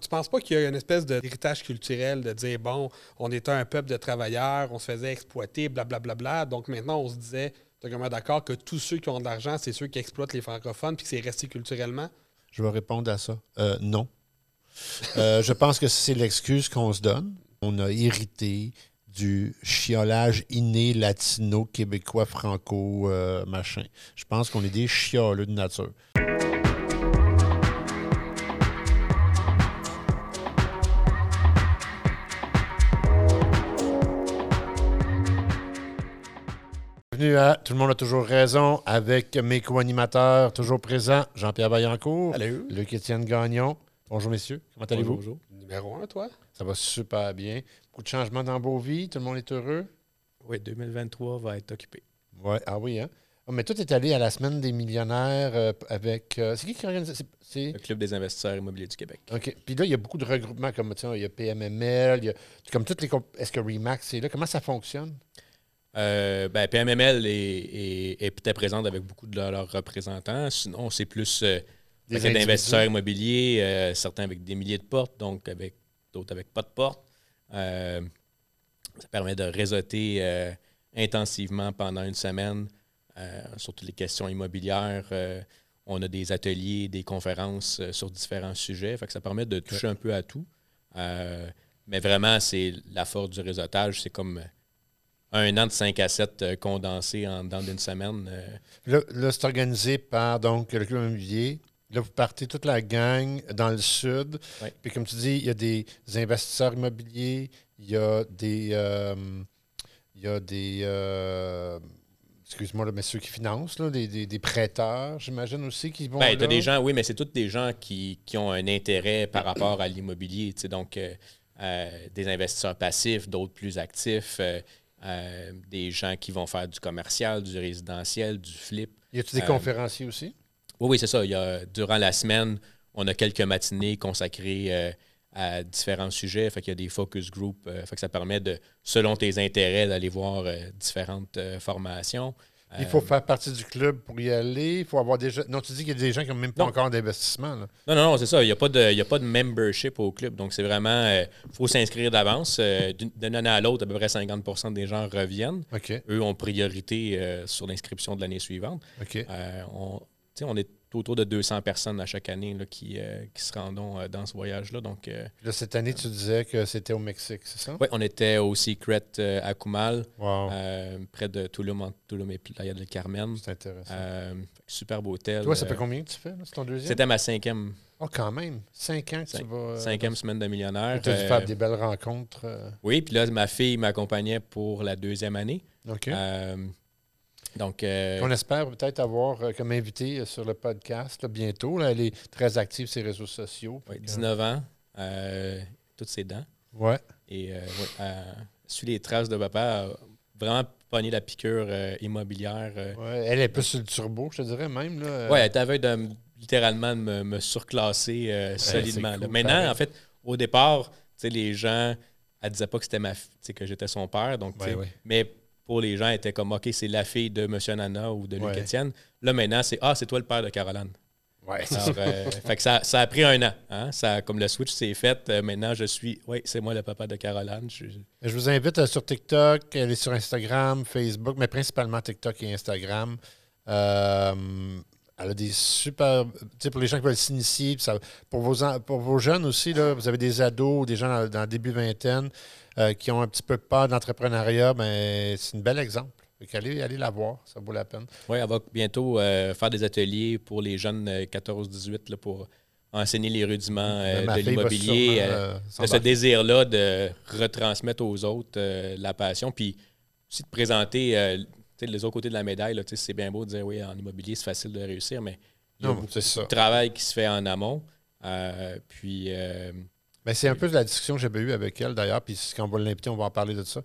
tu penses pas qu'il y a une espèce d'héritage culturel de dire, bon, on était un peuple de travailleurs, on se faisait exploiter, blablabla. Bla, bla, bla. Donc maintenant, on se disait, tu es d'accord que tous ceux qui ont de l'argent, c'est ceux qui exploitent les francophones puis que c'est resté culturellement? Je vais répondre à ça. Euh, non. Euh, je pense que c'est l'excuse qu'on se donne. On a hérité du chiolage inné latino, québécois, franco, euh. Je pense qu'on est des chioleux de nature. Bienvenue à Tout le monde a toujours raison avec mes co-animateurs toujours présents, Jean-Pierre Vaillancourt, Allô? Luc-Étienne Gagnon. Bonjour messieurs, comment allez-vous? Bonjour. Numéro un, toi? Ça va super bien. Beaucoup de changements dans vos vies, tout le monde est heureux? Oui, 2023 va être occupé. Ouais, ah oui, hein? Ah, mais toi, tu es allé à la semaine des millionnaires euh, avec. euh, c'est qui qui organise c'est- C'est? Le Club des investisseurs immobiliers du Québec. OK. Puis là, il y a beaucoup de regroupements comme tu sais, il y a PMML, il y a comme toutes les. comp- Est-ce que Remax est là? Comment ça fonctionne? Euh, ben, PMML est, est, est peut-être présente avec beaucoup de leurs représentants. Sinon, c'est plus euh, d'investisseurs immobiliers, euh, certains avec des milliers de portes, donc avec d'autres avec pas de portes. Euh, ça permet de réseauter intensivement pendant une semaine sur toutes les questions immobilières. On a des ateliers, des conférences sur différents sujets. Fait que ça permet de toucher un peu à tout. Mais vraiment, c'est la force du réseautage. C'est comme un an de 5 à 7 euh, condensé en dedans d'une semaine. euh, Là, là, c'est organisé par donc, le Club immobilier. Là, vous partez toute la gang dans le sud. Ouais. Puis comme tu dis, il y a des investisseurs immobiliers, il y a des. euh, il y a des. euh, Excuse-moi, mais ceux qui financent, là, des, des- des prêteurs, j'imagine aussi, qui vont. Ben, là. des gens, oui, mais c'est tous des gens qui, qui ont un intérêt par rapport à l'immobilier. tu Donc, euh, euh, des investisseurs passifs, d'autres plus actifs, euh, euh, des gens qui vont faire du commercial, du résidentiel, du flip. Y a-tu des euh, conférenciers aussi? Oui, oui, c'est ça. Il y a, durant la semaine, on a quelques matinées consacrées euh, à différents sujets. Fait qu'il y a des focus groups. fait que ça permet de, selon tes intérêts, d'aller voir différentes formations. Il Euh, faut faire partie du club pour y aller. Il faut avoir des gens. Non, tu dis qu'il y a des gens qui n'ont même pas Non. encore d'investissement. là. Non, non, non, c'est ça. Il n'y a, pas de- il y a pas de membership au club. Donc, c'est vraiment. Il faut s'inscrire d'avance. Euh, D'une année à l'autre, à peu près 50% des gens reviennent. Eux ont priorité euh, sur l'inscription de l'année suivante. Euh, on est autour de 200 personnes à chaque année là, qui, euh, qui se rendont euh, dans ce voyage-là. Donc, euh, Là, cette année, tu disais que c'était au Mexique, c'est ça? ouais, on était au Secret à Kumal, Wow. près de Tulum, en- Tulum et Playa del Carmen. c'est intéressant. Superbe hôtel. Toi, ça fait combien que tu fais? C'est ton deuxième? C'était ma cinquième, Oh, quand même. Cinq ans que tu vas. cinquième semaine de millionnaire. Tu as dû faire des belles rencontres. Oui, puis là, ma fille m'accompagnait pour la deuxième année. OK. Euh, donc, euh, On espère peut-être avoir euh, comme invité euh, sur le podcast là, bientôt. là. Elle est très active sur les réseaux sociaux. ouais, Fait que- 19 ans, toutes ses dents. Ouais. Et ouais, suit les traces de papa, a vraiment pogné la piqûre immobilière. ouais. Elle est plus sur le turbo, je te dirais même. Ouais, elle était à veille de me- littéralement de me, me surclasser solidement. cool, Maintenant, pareil. en fait, au départ, les gens, elle disait pas que c'était ma que j'étais son père. Donc, Ouais, ouais. Mais pour les gens, était comme OK, c'est la fille de M. Nana ou de Luc Ouais. Étienne. Là, maintenant, c'est Ah, c'est toi le père de Caroline. Ouais. Alors, euh, fait que ça, ça a pris un an. hein. Ça, comme le switch s'est fait, euh, maintenant je suis, oui, c'est moi le papa de Caroline. Je- Je vous invite euh, sur TikTok, elle est sur Instagram, Facebook, mais principalement TikTok et Instagram. Elle a des super. Tu sais, pour les gens qui veulent s'initier, pour, vos, pour vos jeunes aussi, là, vous avez des ados, des gens dans, dans le début vingtaine euh, qui ont un petit peu peur d'entrepreneuriat, mais c'est un bel exemple. Allez la voir, ça vaut la peine. Oui, elle va bientôt euh, faire des ateliers pour les jeunes euh, 14-18 là, pour enseigner les rudiments euh, Ma de l'immobilier. euh, euh, ce désir-là de retransmettre aux autres euh, la passion, puis aussi de présenter euh, les autres côtés de la médaille. C'est bien beau de dire, oui, en immobilier, c'est facile de réussir, mais il y a Non, beaucoup ça. de travail qui se fait en amont. Euh, puis, euh, Ben, c'est un peu la discussion que j'avais eue avec elle, d'ailleurs. Puis quand on va l'inviter, on va en parler de ça.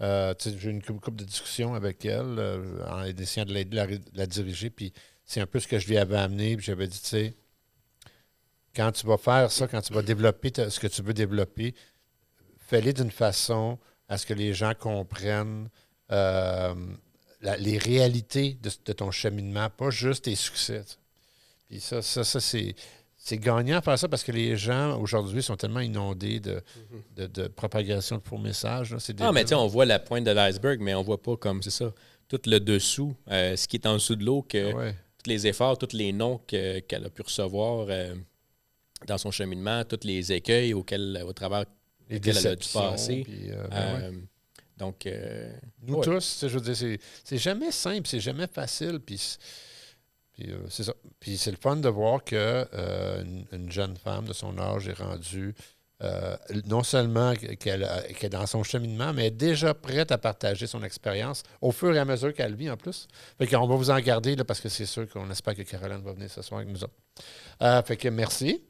Euh, J'ai eu une couple de discussions avec elle euh, en essayant de la, la diriger. Puis c'est un peu ce que je lui avais amené. Puis j'avais dit, tu sais, quand tu vas faire ça, quand tu vas développer ce que tu veux développer, fais-le d'une façon à ce que les gens comprennent euh, les réalités de, de ton cheminement, pas juste tes succès. Puis ça, ça, ça c'est c'est gagnant à faire ça parce que les gens, aujourd'hui, sont tellement inondés de, de, de propagation de faux messages. là. Ah, mais tu sais, on voit la pointe de l'iceberg, mais on voit pas comme, c'est ça, tout le dessous, euh, ce qui est en dessous de l'eau, que Ouais. tous les efforts, tous les noms que- qu'elle a pu recevoir euh, dans son cheminement, tous les écueils auxquels, au travers Les auxquels elle a dû déceptions, passer. puis, euh, ben Euh, ouais. Donc, euh, Nous ouais. tous, je veux dire, c'est, c'est jamais simple, c'est jamais facile. Puis, puis, euh, c'est ça. Puis c'est le fun de voir que euh, une, une jeune femme de son âge est rendue euh, non seulement qu'elle, est dans son cheminement, mais elle est déjà prête à partager son expérience au fur et à mesure qu'elle vit en plus. Fait qu'on va vous en garder là, parce que c'est sûr qu'on espère que Caroline va venir ce soir avec nous autres. Euh, fait que merci.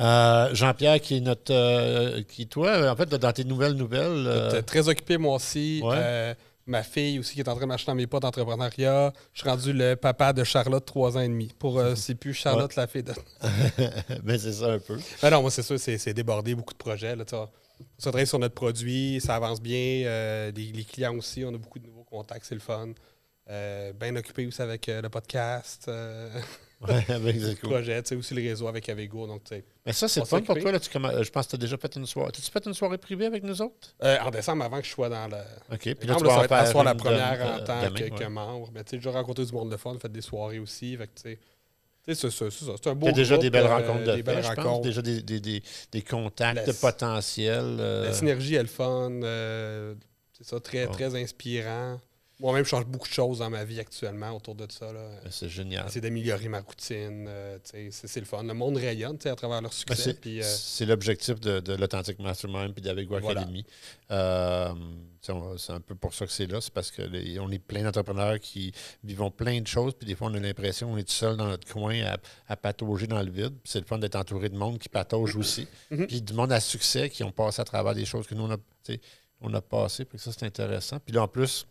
Euh, Jean-Pierre, qui est notre. euh, qui, toi, en fait, dans tes nouvelles nouvelles. euh, très occupé, moi aussi. Ouais. Ma fille aussi qui est en train de m'acheter dans mes pas d'entrepreneuriat. Je suis rendu le papa de Charlotte, trois ans et demi. Pour, euh, c'est plus Charlotte la fille de. Mais c'est ça un peu. Ben non, moi, c'est sûr, c'est, débordé, beaucoup de projets. Là, on se travaille sur notre produit, ça avance bien. euh, les, les clients aussi, on a beaucoup de nouveaux contacts, c'est le fun. Euh, bien occupé aussi avec le podcast, Ouais, projet, tu sais, aussi le réseau avec Avego. Donc. Mais ça, c'est fun pour toi. Là, tu euh, je pense que tu as déjà fait une soirée. As-tu fait une soirée privée avec nous autres? Euh, en décembre, avant que je sois dans le. OK. Puis là, là, tu ça va être soir la première en tant demain, que, ouais. que membre. Mais tu sais, j'ai déjà rencontré du monde de fun, fait des soirées aussi. Fait que, tu sais, tu sais, c'est ça, c'est ça. C'est un beau déjà groupe, des belles euh, rencontres de des belles fait, rencontres. Déjà des, des, des, des contacts La- potentiels. euh, La synergie est le fun. euh, c'est ça, très, très inspirant. Moi-même, je change beaucoup de choses dans ma vie actuellement autour de ça. Là. C'est génial. C'est d'améliorer ma routine. euh, c'est, le fun. Le monde rayonne à travers leur Ben, succès. c'est, euh, c'est l'objectif de, de l'Authentic Mastermind d'Avego Voilà. Academy. Euh, c'est un peu pour ça que c'est là. C'est parce qu'on est plein d'entrepreneurs qui vivent plein de choses. Puis des fois, on a l'impression qu'on est tout seul dans notre coin à, à patauger dans le vide. C'est le fun d'être entouré de monde qui patauge aussi. Mhm. Puis du monde à succès qui ont passé à travers des choses que nous, on a, on a passé. Puis ça, c'est intéressant. Puis là, en plus,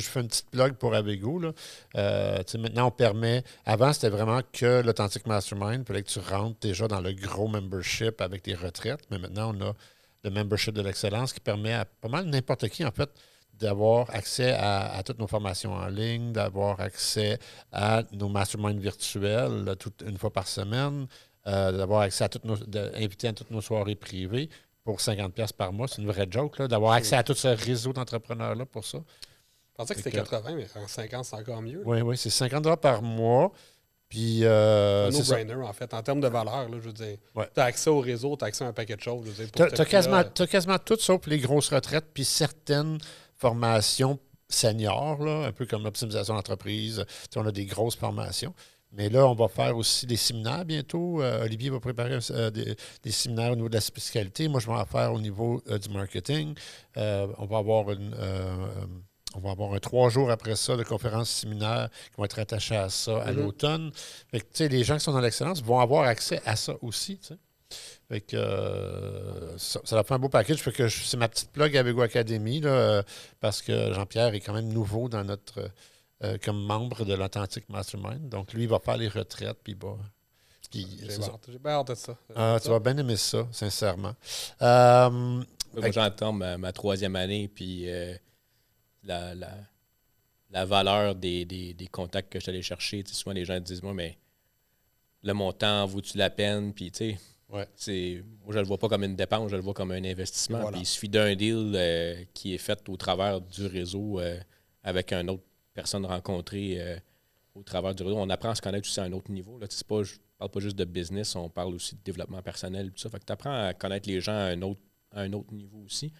je fais une petite plug pour Avego. Là. Euh, maintenant, on permet. Avant, c'était vraiment que l'Authentic Mastermind. Il fallait que tu rentres déjà dans le gros membership avec tes retraites. Mais maintenant, on a le membership de l'excellence qui permet à pas mal n'importe qui, en fait, d'avoir accès à, à toutes nos formations en ligne, d'avoir accès à nos masterminds virtuels là, toute- une fois par semaine, euh, d'avoir accès à toutes nos. d'inviter à toutes nos soirées privées pour 50$ par mois. C'est une vraie joke, d'avoir accès à tout ce réseau d'entrepreneurs-là pour ça. Je pensais que c'était que- 80, mais en 50, c'est encore mieux. Oui, oui, c'est 50$ par mois. Puis, euh, no-brainer, en fait. En termes de valeur, là, je veux dire. Ouais. Tu as accès au réseau, tu as accès à un paquet de choses. T'as prix-là, quasiment, quasiment tout sauf les grosses retraites, puis certaines formations seniors, là, un peu comme l'optimisation d'entreprise. Tu on a des grosses formations. Mais là, on va faire aussi des séminaires bientôt. Euh, Olivier va préparer euh, des, des séminaires au niveau de la fiscalité. Moi, je vais en faire au niveau euh, du marketing. On va avoir une. On va avoir un trois jours après ça de conférences séminaires qui vont être attachés à ça à Mhm. l'automne. Fait que, tu sais, les gens qui sont dans l'excellence vont avoir accès à ça aussi. Fait que euh, ça, ça leur fait un beau package. Fait que je- c'est ma petite plug avec Go Academy, là, euh, parce que Jean-Pierre est quand même nouveau dans notre euh, comme membre de l'Authentic Mastermind. Donc lui, il va faire les retraites, puis il va. puis J'ai bien hâte. J'ai bien hâte de ça. Ah, tu vas bien aimer ça, sincèrement. Euh, Moi, j'entends ma, ma troisième année, puis euh, la, la, la valeur des, des, des contacts que je suis allé chercher. Tu sais, souvent, les gens disent Moi, mais le montant, vaut-tu la peine? Puis, tu sais, Ouais. c'est- moi, je le vois pas comme une dépense, je le vois comme un investissement. Voilà. Puis, il suffit d'un deal euh, qui est fait au travers du réseau euh, avec une autre personne rencontrée euh, au travers du réseau. On apprend à se connaître aussi à un autre niveau. Là. Tu sais, pas, je parle pas juste de business, on parle aussi de développement personnel. Tout ça. Fait que tu apprends à connaître les gens à un autre, à un autre niveau aussi.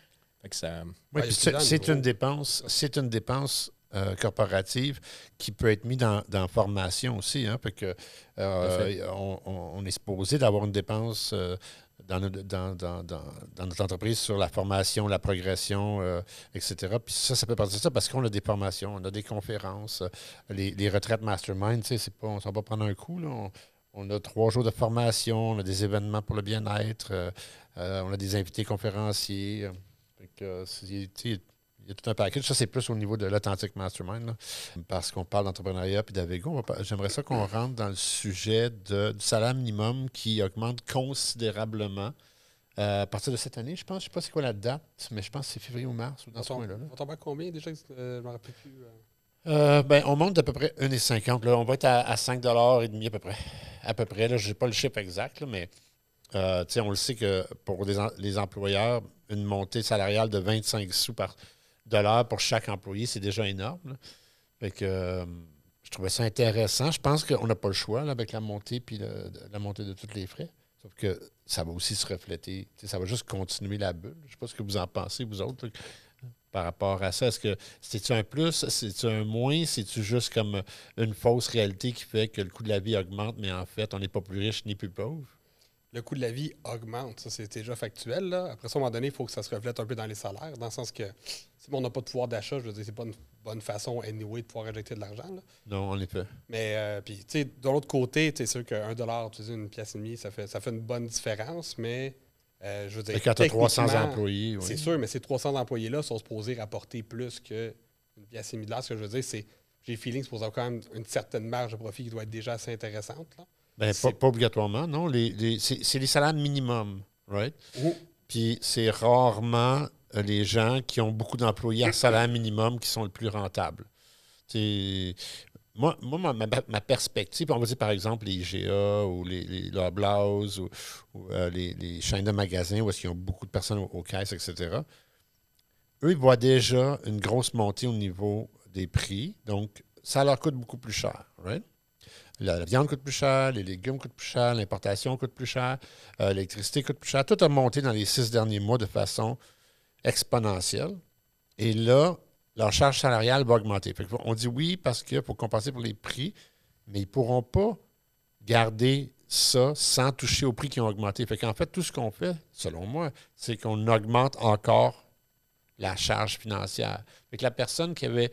Ça. Oui, Ouais, puis il y a c'est une dépense, c'est une dépense euh, corporative qui peut être mise dans, dans formation aussi. Hein, fait que, euh, on, est supposé d'avoir une dépense euh, dans, notre, dans, dans- dans- dans notre entreprise sur la formation, la progression, euh, etc. Puis ça, ça peut partir de ça parce qu'on a des formations, on a des conférences, les, les retraites mastermind, tu sais, c'est pas, on ne va pas prendre un coup. Là, on, on a trois jours de formation, on a des événements pour le bien-être, euh, euh, on a des invités conférenciers. Euh, il y a tout un package. Ça, c'est plus au niveau de l'Authentic Mastermind. là. parce qu'on parle d'entrepreneuriat et d'Avego. J'aimerais ça qu'on rentre dans le sujet de- du salaire minimum qui augmente considérablement. euh, à partir de cette année, je pense, je ne sais pas c'est quoi la date, mais je pense que c'est février ou mars ou dans On ce coin-là. là. on tombe à combien déjà euh, Je rappelle plus. euh? Ben, on monte d'à peu près 1,50. Là. On va être à, à 5,5 à peu près. À peu près. Je n'ai pas le chiffre exact, là, mais euh, on le sait que pour les, les, employeurs, une montée salariale de 25 sous par dollar pour chaque employé, c'est déjà énorme. Euh, je trouvais ça intéressant. Je pense qu'on n'a pas le choix avec la montée puis la montée de tous les frais. Sauf que ça va aussi se refléter. Ça va juste continuer la bulle. Je ne sais pas ce que vous en pensez, vous autres par rapport à ça? Est-ce que c'est-tu un plus, c'est-tu un moins, c'est-tu juste comme une fausse réalité qui fait que le coût de la vie augmente, mais en fait, on n'est pas plus riche ni plus pauvre? Le coût de la vie augmente, ça c'est déjà factuel. Là. Après ça, à un moment donné, il faut que ça se reflète un peu dans les salaires, dans le sens que si on n'a pas de pouvoir d'achat, je veux dire, c'est pas une bonne façon, anyway, de pouvoir injecter de l'argent. Non, en effet. Mais, euh, puis, tu sais, de l'autre côté, c'est sûr qu'un dollar, tu une pièce et demie, ça fait, ça fait une bonne différence, mais euh, je veux dire, quand tu as 300 employés. C'est sûr, mais ces 300 employés-là sont supposés rapporter plus qu'une pièce et Ce que je veux dire, c'est j'ai le feeling pour avoir quand même une certaine marge de profit qui doit être déjà assez intéressante. Là. Ben, pas, obligatoirement, non. Les, c'est les salaires minimum, right? Puis c'est rarement euh, les gens qui ont beaucoup d'employés à salaire minimum qui sont le plus rentables. Moi, moi ma, perspective, on va dire par exemple les IGA ou les, les Loblaws ou, euh, les, chaînes de magasins où est-ce ont beaucoup de personnes aux, caisses, etc. Eux, ils voient déjà une grosse montée au niveau des prix. Donc, ça leur coûte beaucoup plus cher. Right? La, viande coûte plus cher, les légumes coûtent plus cher, l'importation coûte plus cher, euh, l'électricité coûte plus cher. Tout a monté dans les six derniers mois de façon exponentielle. Et là, leur charge salariale va augmenter. on dit oui parce qu'il faut compenser pour les prix, mais ils ne pourront pas garder ça sans toucher aux prix qui ont augmenté. Fait qu'en fait, tout ce qu'on fait, selon moi, c'est qu'on augmente encore la charge financière. Fait que la personne qui avait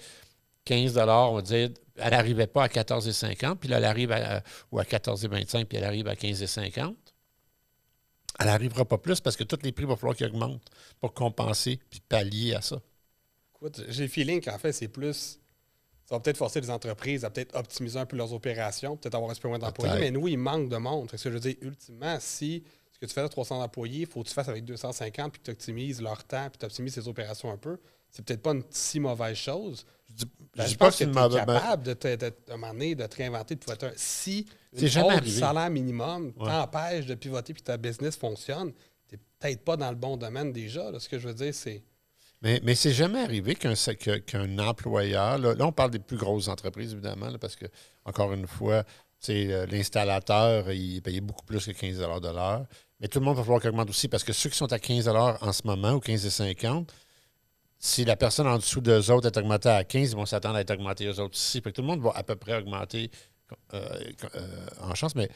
15 on va dire, elle n'arrivait pas à 14,50, puis là, elle arrive à, ou à 14,25, puis elle arrive à 15,50. Elle n'arrivera pas plus parce que tous les prix vont falloir qu'ils augmentent pour compenser puis pallier à ça. Écoute, j'ai le feeling qu'en fait, c'est plus. Ça va peut-être forcer les entreprises à peut-être optimiser un peu leurs opérations, peut-être avoir un peu moins d'employés, mais nous, il manque de monde. Ce que je veux dire, ultimement, si que tu fais à 300 employés, il faut que tu fasses avec 250 puis que tu optimises leur temps puis tu optimises tes opérations un peu, c'est peut-être pas une si mauvaise chose. Je, dis, pense que tu es capable de, te, de, de, de te réinventer, de pouvoir être un. Si une jamais salaire minimum t'empêche de pivoter puis ta business fonctionne, tu n'es peut-être pas dans le bon domaine déjà. Ce que je veux dire, c'est. Mais, mais c'est jamais arrivé qu'un employeur, là, on parle des plus grosses entreprises, évidemment, parce que, encore une fois, l'installateur, il payait beaucoup plus que 15 de l'heure. Mais tout le monde va falloir qu'il augmente aussi, parce que ceux qui sont à 15 en ce moment, ou 15,50 si la personne en dessous d'eux autres est augmentée à 15, ils vont s'attendre à être augmentés eux autres aussi. tout le monde va à peu près augmenter euh, euh, en chance, mais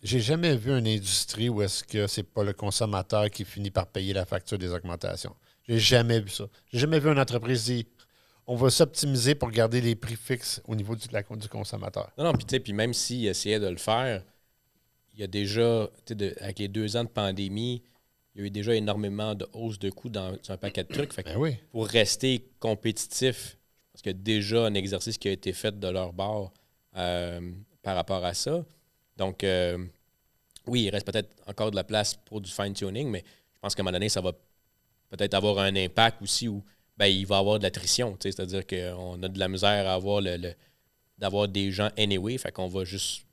j'ai jamais vu une industrie où est-ce que c'est pas le consommateur qui finit par payer la facture des augmentations. J'ai jamais vu ça. J'ai jamais vu une entreprise dire on va s'optimiser pour garder les prix fixes au niveau du, du consommateur. Non, non, puis puis même s'ils essayaient de le faire, il y a déjà, avec les deux ans de pandémie, il y a eu déjà énormément de hausse de coûts dans, un paquet de trucs. Ben pour rester compétitif, parce qu'il y a déjà un exercice qui a été fait de leur bord euh, par rapport à ça. Donc, euh, oui, il reste peut-être encore de la place pour du fine-tuning, mais je pense qu'à un moment donné, ça va peut-être avoir un impact aussi où ben, il va y avoir de l'attrition. C'est-à-dire qu'on a de la misère à avoir le, d'avoir des gens anyway, fait qu'on va juste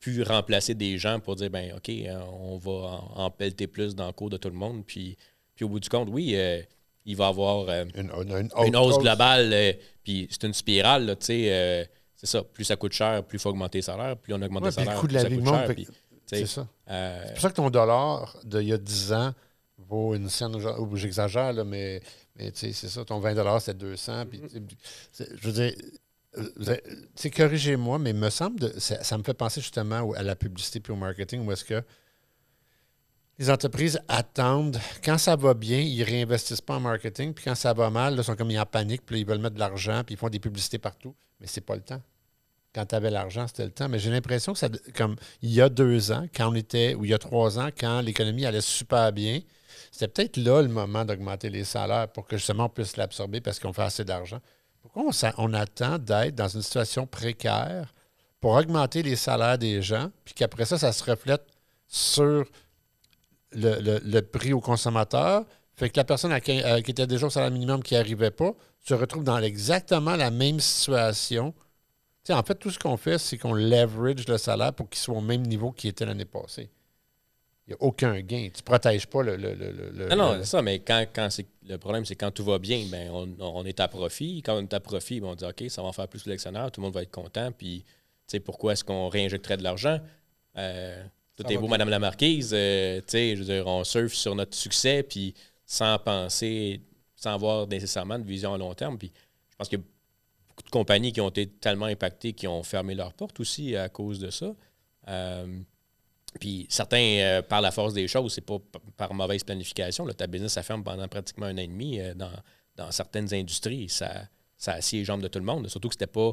pu remplacer des gens pour dire, ben OK, euh, on va en, pelleter plus dans le cours de tout le monde. Puis, puis au bout du compte, oui, euh, il va y avoir euh, une, hausse globale. puis c'est une spirale, tu sais. c'est ça, plus ça coûte cher, plus il faut augmenter les salaires. Plus on augmente les salaires, plus ça coûte cher. C'est ça. c'est pour ça que ton dollar d'il y a 10 ans vaut une scène, j'exagère, mais, mais c'est ça, ton 20 c'est 200. Puis, je veux dire, c'est corrigez-moi, mais me semble, ça, me fait penser justement à la publicité puis au marketing, où est-ce que les entreprises attendent, quand ça va bien, ils ne réinvestissent pas en marketing, puis quand ça va mal, ils sont comme en panique, puis ils veulent mettre de l'argent, puis ils font des publicités partout, mais c'est pas le temps. Quand tu avais l'argent, c'était le temps. Mais j'ai l'impression que ça, comme il y a deux ans, quand on était, ou il y a trois ans, quand l'économie allait super bien, c'était peut-être là le moment d'augmenter les salaires pour que justement on puisse l'absorber parce qu'on fait assez d'argent. Pourquoi on, attend d'être dans une situation précaire pour augmenter les salaires des gens, puis qu'après ça, ça se reflète sur le, prix au consommateur, Fait que la personne euh, qui était déjà au salaire minimum qui n'arrivait pas se retrouve dans exactement la même situation. En fait, tout ce qu'on fait, c'est qu'on leverage le salaire pour qu'il soit au même niveau qu'il était l'année passée. Il n'y a aucun gain. Tu ne protèges pas le. le, le, le- Non, non, le- c'est ça, mais quand, quand c'est, le problème, c'est quand tout va bien, ben, on, on est à profit. Quand on est à profit, ben, on dit OK, ça va en faire plus l'actionnaire, tout le monde va être content. Puis, tu sais, pourquoi est-ce qu'on réinjecterait de l'argent? Euh, tout Ça est beau, bien. Madame la Marquise. euh, tu sais, je veux dire, on surfe sur notre succès, puis sans penser, sans avoir nécessairement de vision à long terme. Puis, je pense qu'il y a beaucoup de compagnies qui ont été tellement impactées qui ont fermé leurs portes aussi à cause de ça. Euh, puis certains, euh, par la force des choses, c'est pas par mauvaise planification. Là, ta business, ça ferme pendant pratiquement un an et demi euh, dans, dans certaines industries. Ça, ça assied les jambes de tout le monde. Surtout que c'était pas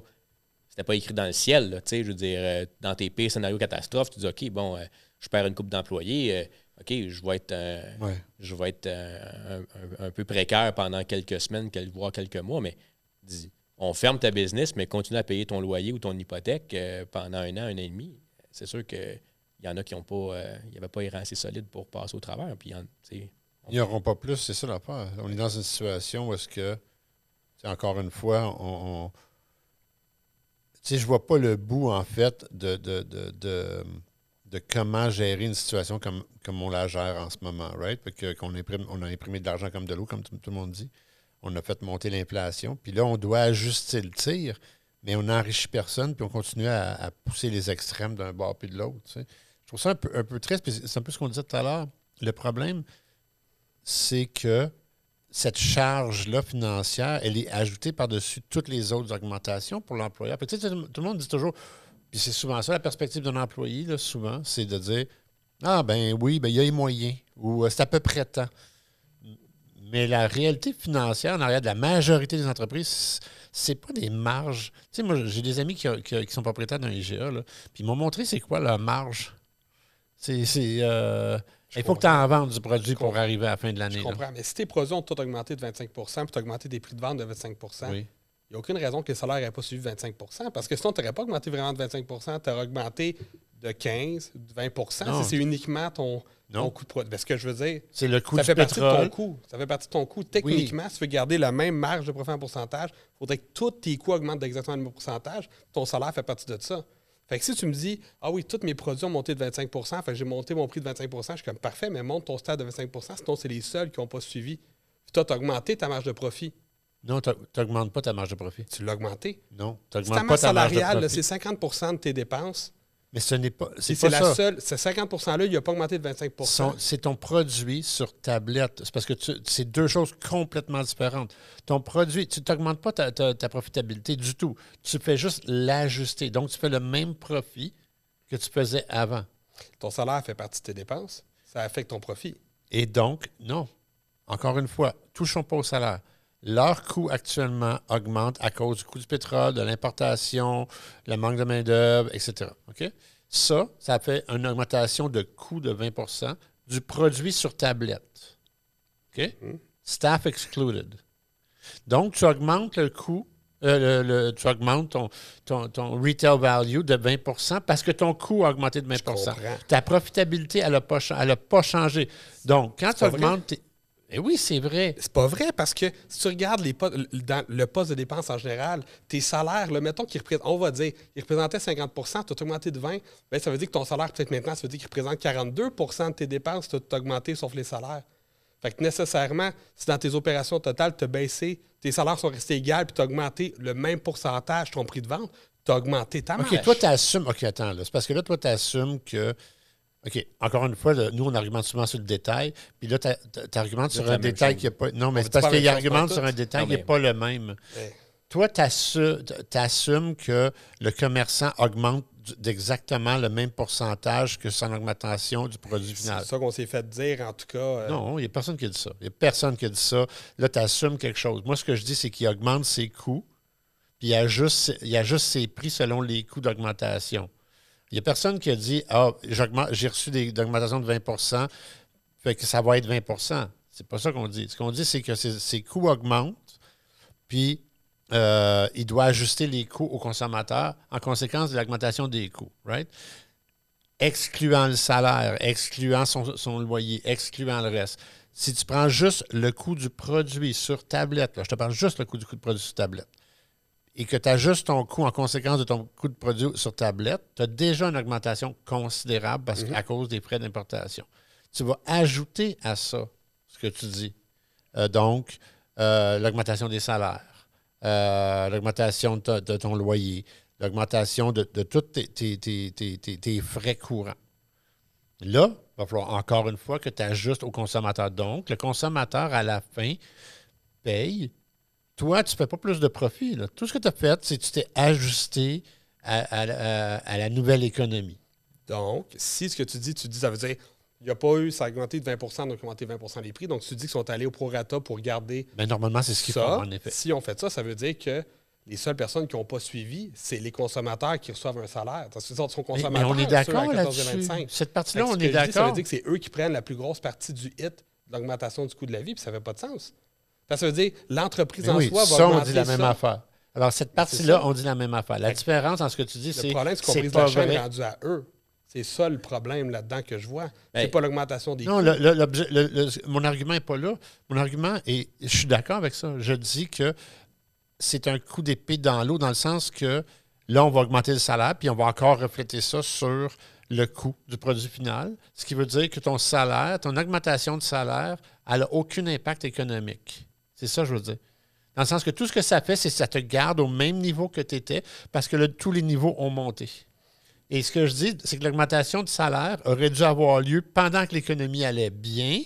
c'était pas écrit dans le ciel. là, je veux dire, euh, dans tes pires scénarios catastrophes, tu dis OK, bon, je perds une coupe d'employés, OK, je vais être, Ouais. je vais être un, un- un peu précaire pendant quelques semaines, quel- voire quelques mois, mais dis, on ferme ta business, mais continue à payer ton loyer ou ton hypothèque pendant un an, un an et demi. C'est sûr qu'il y en a qui n'ont pas. euh, il pas les rangs assez solides pour passer au travers. Puis, il Ils n'auront pas plus, c'est ça l'affaire. On est dans une situation où est-ce que, encore une fois, on. on- tu je vois pas le bout, en fait, de, de, de, de, comment gérer une situation comme, comme on la gère en ce moment, right? Qu'on imprime, on a imprimé de l'argent comme de l'eau, comme tout, le monde dit. On a fait monter l'inflation. Puis là, on doit ajuster le tir, mais on n'enrichit personne, puis on continue à, pousser les extrêmes d'un bord puis de l'autre. Trouve ça un peu, triste, c'est un peu ce qu'on disait tout à l'heure. Le problème, c'est que cette charge-là financière, elle est ajoutée par-dessus toutes les autres augmentations pour l'employeur. Tu sais, tout le monde dit toujours, puis c'est souvent ça, la perspective d'un employé, là, souvent, c'est de dire Ah, ben oui, ben il y a les moyens, ou euh, c'est à peu près tant. Mais la réalité financière en arrière de la majorité des entreprises, c'est pas des marges. Tu sais, moi, j'ai des amis qui, qui- sont propriétaires d'un IGA, puis ils m'ont montré c'est quoi leur marge. C'est. euh, il faut que tu en vendes du produit pour arriver à la fin de l'année. Je là. comprends. Mais si tes produits ont tout augmenté de 25 puis tu as augmenté des prix de vente de 25% il Oui. n'y a aucune raison que le salaire n'ait pas suivi 25% parce que sinon, tu n'aurais pas augmenté vraiment de 25 tu aurais augmenté de 15, de 20 Non. si c'est uniquement ton, coût de produit. Ben, ce que je veux dire, C'est le coût ça du fait partie de ton coût. Ça fait partie de ton coût. Techniquement, si tu veux garder la même marge de profit en pourcentage, il faudrait que tous tes coûts augmentent d'exactement le même pourcentage. Ton salaire fait partie de ça. Fait que si tu me dis, ah oui, tous mes produits ont monté de 25 fait j'ai monté mon prix de 25% je suis comme parfait, mais monte ton stade de 25% sinon c'est les seuls qui n'ont pas suivi. Puis toi, tu as augmenté ta marge de profit. Non, tu n'augmentes pas ta marge de profit. Tu l'as augmenté. Non, tu n'augmentes pas ta marge de salariale, c'est 50% de tes dépenses. Mais ce n'est pas. C'est c'est pas la ça. seule, ce 50 %-là, il n'a pas augmenté de 25 Son- C'est ton produit sur tablette. C'est parce que c'est deux choses complètement différentes. Ton produit, tu n'augmentes pas ta, ta- ta profitabilité du tout. Tu fais juste l'ajuster. Donc, tu fais le même profit que tu faisais avant. Ton salaire fait partie de tes dépenses. Ça affecte ton profit. Et donc, non. Encore une fois, touchons pas au salaire. Leur coût actuellement augmente à cause du coût du pétrole, de l'importation, le manque de main-d'œuvre, etc. Ça, ça fait une augmentation de coût de 20% du produit sur tablette. OK? Staff excluded. Donc, tu augmentes le coût, euh, le- le- tu augmentes ton, ton, ton retail value de 20% parce que ton coût a augmenté de 20 comprends. Ta profitabilité, elle n'a pas, cha- elle a pas changé. Donc, quand tu augmentes. Tes- Eh oui, c'est vrai. C'est pas vrai parce que si tu regardes les dans le poste de dépenses en général, tes salaires, là, mettons qu'ils représentent, on va dire, ils représentaient 50 tu as augmenté de 20 ben, ça veut dire que ton salaire, peut-être maintenant, ça veut dire qu'il représente 42% de tes dépenses, tu as augmenté sauf les salaires. Fait que nécessairement, si dans tes opérations totales, tu as baissé, tes salaires sont restés égaux puis tu as augmenté le même pourcentage, ton prix de vente, tu as augmenté ta marge. OK, toi, tu assumes. OK, attends, là. C'est parce que là, toi, tu assumes que. OK, encore une fois, là, nous, on argumente souvent sur le détail. Puis là, tu argumentes sur un détail qui n'est pas. Non, mais c'est parce qu'il argumente sur un détail qui n'est pas le même. Ouais. Toi, tu assumes que le commerçant augmente d'exactement le même pourcentage que son augmentation du produit final. C'est ça qu'on s'est fait dire, en tout cas. euh, Non, il n'y a personne qui a dit ça. Il n'y a personne qui a dit ça. Là, tu assumes quelque chose. Moi, ce que je dis, c'est qu'il augmente ses coûts, puis il ajuste, il ajuste ses prix selon les coûts d'augmentation. Il n'y a personne qui a dit Ah, j'ai reçu des augmentations de 20 fait que ça va être 20% C'est pas ça qu'on dit. Ce qu'on dit, c'est que ses, ses coûts augmentent, puis euh, il doit ajuster les coûts aux consommateurs en conséquence de l'augmentation des coûts. Right? excluant le salaire, excluant son, son loyer, excluant le reste. Si tu prends juste le coût du produit sur tablette, là, je te parle juste le coût du coût de produit sur tablette, et que tu ajustes ton coût en conséquence de ton coût de produit sur tablette, tu as déjà une augmentation considérable parce Mhm. à cause des frais d'importation. Tu vas ajouter à ça ce que tu dis. Euh, donc, euh, l'augmentation des salaires, euh, l'augmentation de, ton loyer, l'augmentation de, de tous tes- tes frais courants. Là, il va falloir encore une fois que tu ajustes au consommateur. Donc, le consommateur, à la fin, paye. Toi, tu ne fais pas plus de profit. là. Tout ce que tu as fait, c'est que tu t'es ajusté à, à- à- à la nouvelle économie. Donc, si ce que tu dis, tu dis, ça veut dire, il n'y a pas eu, ça a augmenté de 20 donc ils ont augmenté 20% les prix. Donc, tu dis qu'ils sont allés au prorata pour garder Mais normalement, c'est ce qu'ils font, en effet. Si on fait ça, ça veut dire que les seules personnes qui n'ont pas suivi, c'est les consommateurs qui reçoivent un salaire. Parce que sont Mais, consommateurs. mais on est d'accord 14 et là-dessus. 25. Cette partie-là, on est dis, Ça veut d'accord. dire que c'est eux qui prennent la plus grosse partie du hit l'augmentation du coût de la vie, puis ça ne fait pas de sens. Parce que ça veut dire l'entreprise en oui, soi va ça, on augmenter dit la même ça. affaire. Alors, cette partie-là, on dit la même affaire. La Fait différence dans ce que tu dis, c'est Le problème, c'est qu'on brise pas la chaîne rendue à eux. C'est ça le problème là-dedans que je vois. Ben, c'est pas l'augmentation des Non, coûts. le- le- l'objet- le- le- mon argument n'est pas là. Mon argument, et je suis d'accord avec ça, je dis que c'est un coup d'épée dans l'eau, dans le sens que là, on va augmenter le salaire, puis on va encore refléter ça sur le coût du produit final. Ce qui veut dire que ton salaire, ton augmentation de salaire, elle n'a aucun impact économique. C'est ça je veux dire. Dans le sens que tout ce que ça fait, c'est que ça te garde au même niveau que tu étais, parce que là, tous les niveaux ont monté. Et ce que je dis, c'est que l'augmentation de salaire aurait dû avoir lieu pendant que l'économie allait bien.